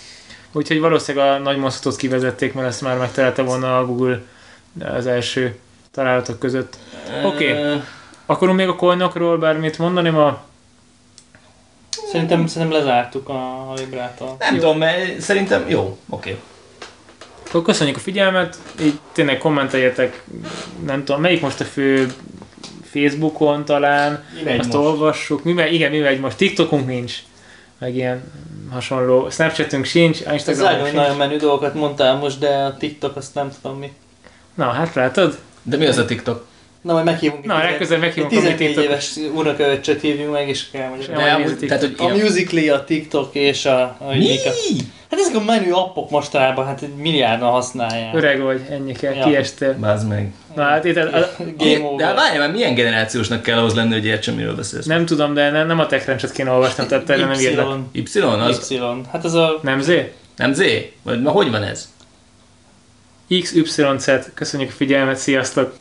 Úgyhogy valószínűleg a nagy masztot kivezették, mert ezt már megtalálta volna a Google az első találatok között. Oké. Ö, Akarunk még a coinokról bármit mondani ma? Szerintem, szerintem lezártuk a, Librától. Nem tudom, mert szerintem jó, oké. Akkor köszönjük a figyelmet, így tényleg kommenteljetek, nem tudom, melyik most a fő Facebookon talán, Mi megy azt most? olvassuk, mi megy, igen, mi megy most, TikTokunk nincs, meg ilyen hasonló, Snapchatünk sincs, Instagramunk nagyon, sincs. nagyon menő dolgokat mondtál most, de a TikTok azt nem tudom mi. Na, hát látod? De mi az a TikTok? Na, majd meghívunk. Na, legközelebb meghívunk egy a mi 14 TikTok- éves unokaöccsöt hívjunk meg, és kell mondjuk. amúgy- tehát, hogy A Musical.ly, a TikTok és a... a Mi? Hát ezek a menő appok mostanában, hát egy milliárdan használják. Öreg vagy, ennyi kell, Ja. kiestél. Bázd meg. Na hát itt, a, Game De hát over. várjál már, milyen generációsnak kell ahhoz lenni, hogy értsem, miről beszélsz? nem tudom, de nem, nem a TechCrunch-ot kéne olvasnom, tehát erre nem írnak. Y. Y? Az Y. Hát ez a... Nem Z? nem Z? Vagy ma hogy van ez? XYZ, köszönjük a figyelmet, sziasztok!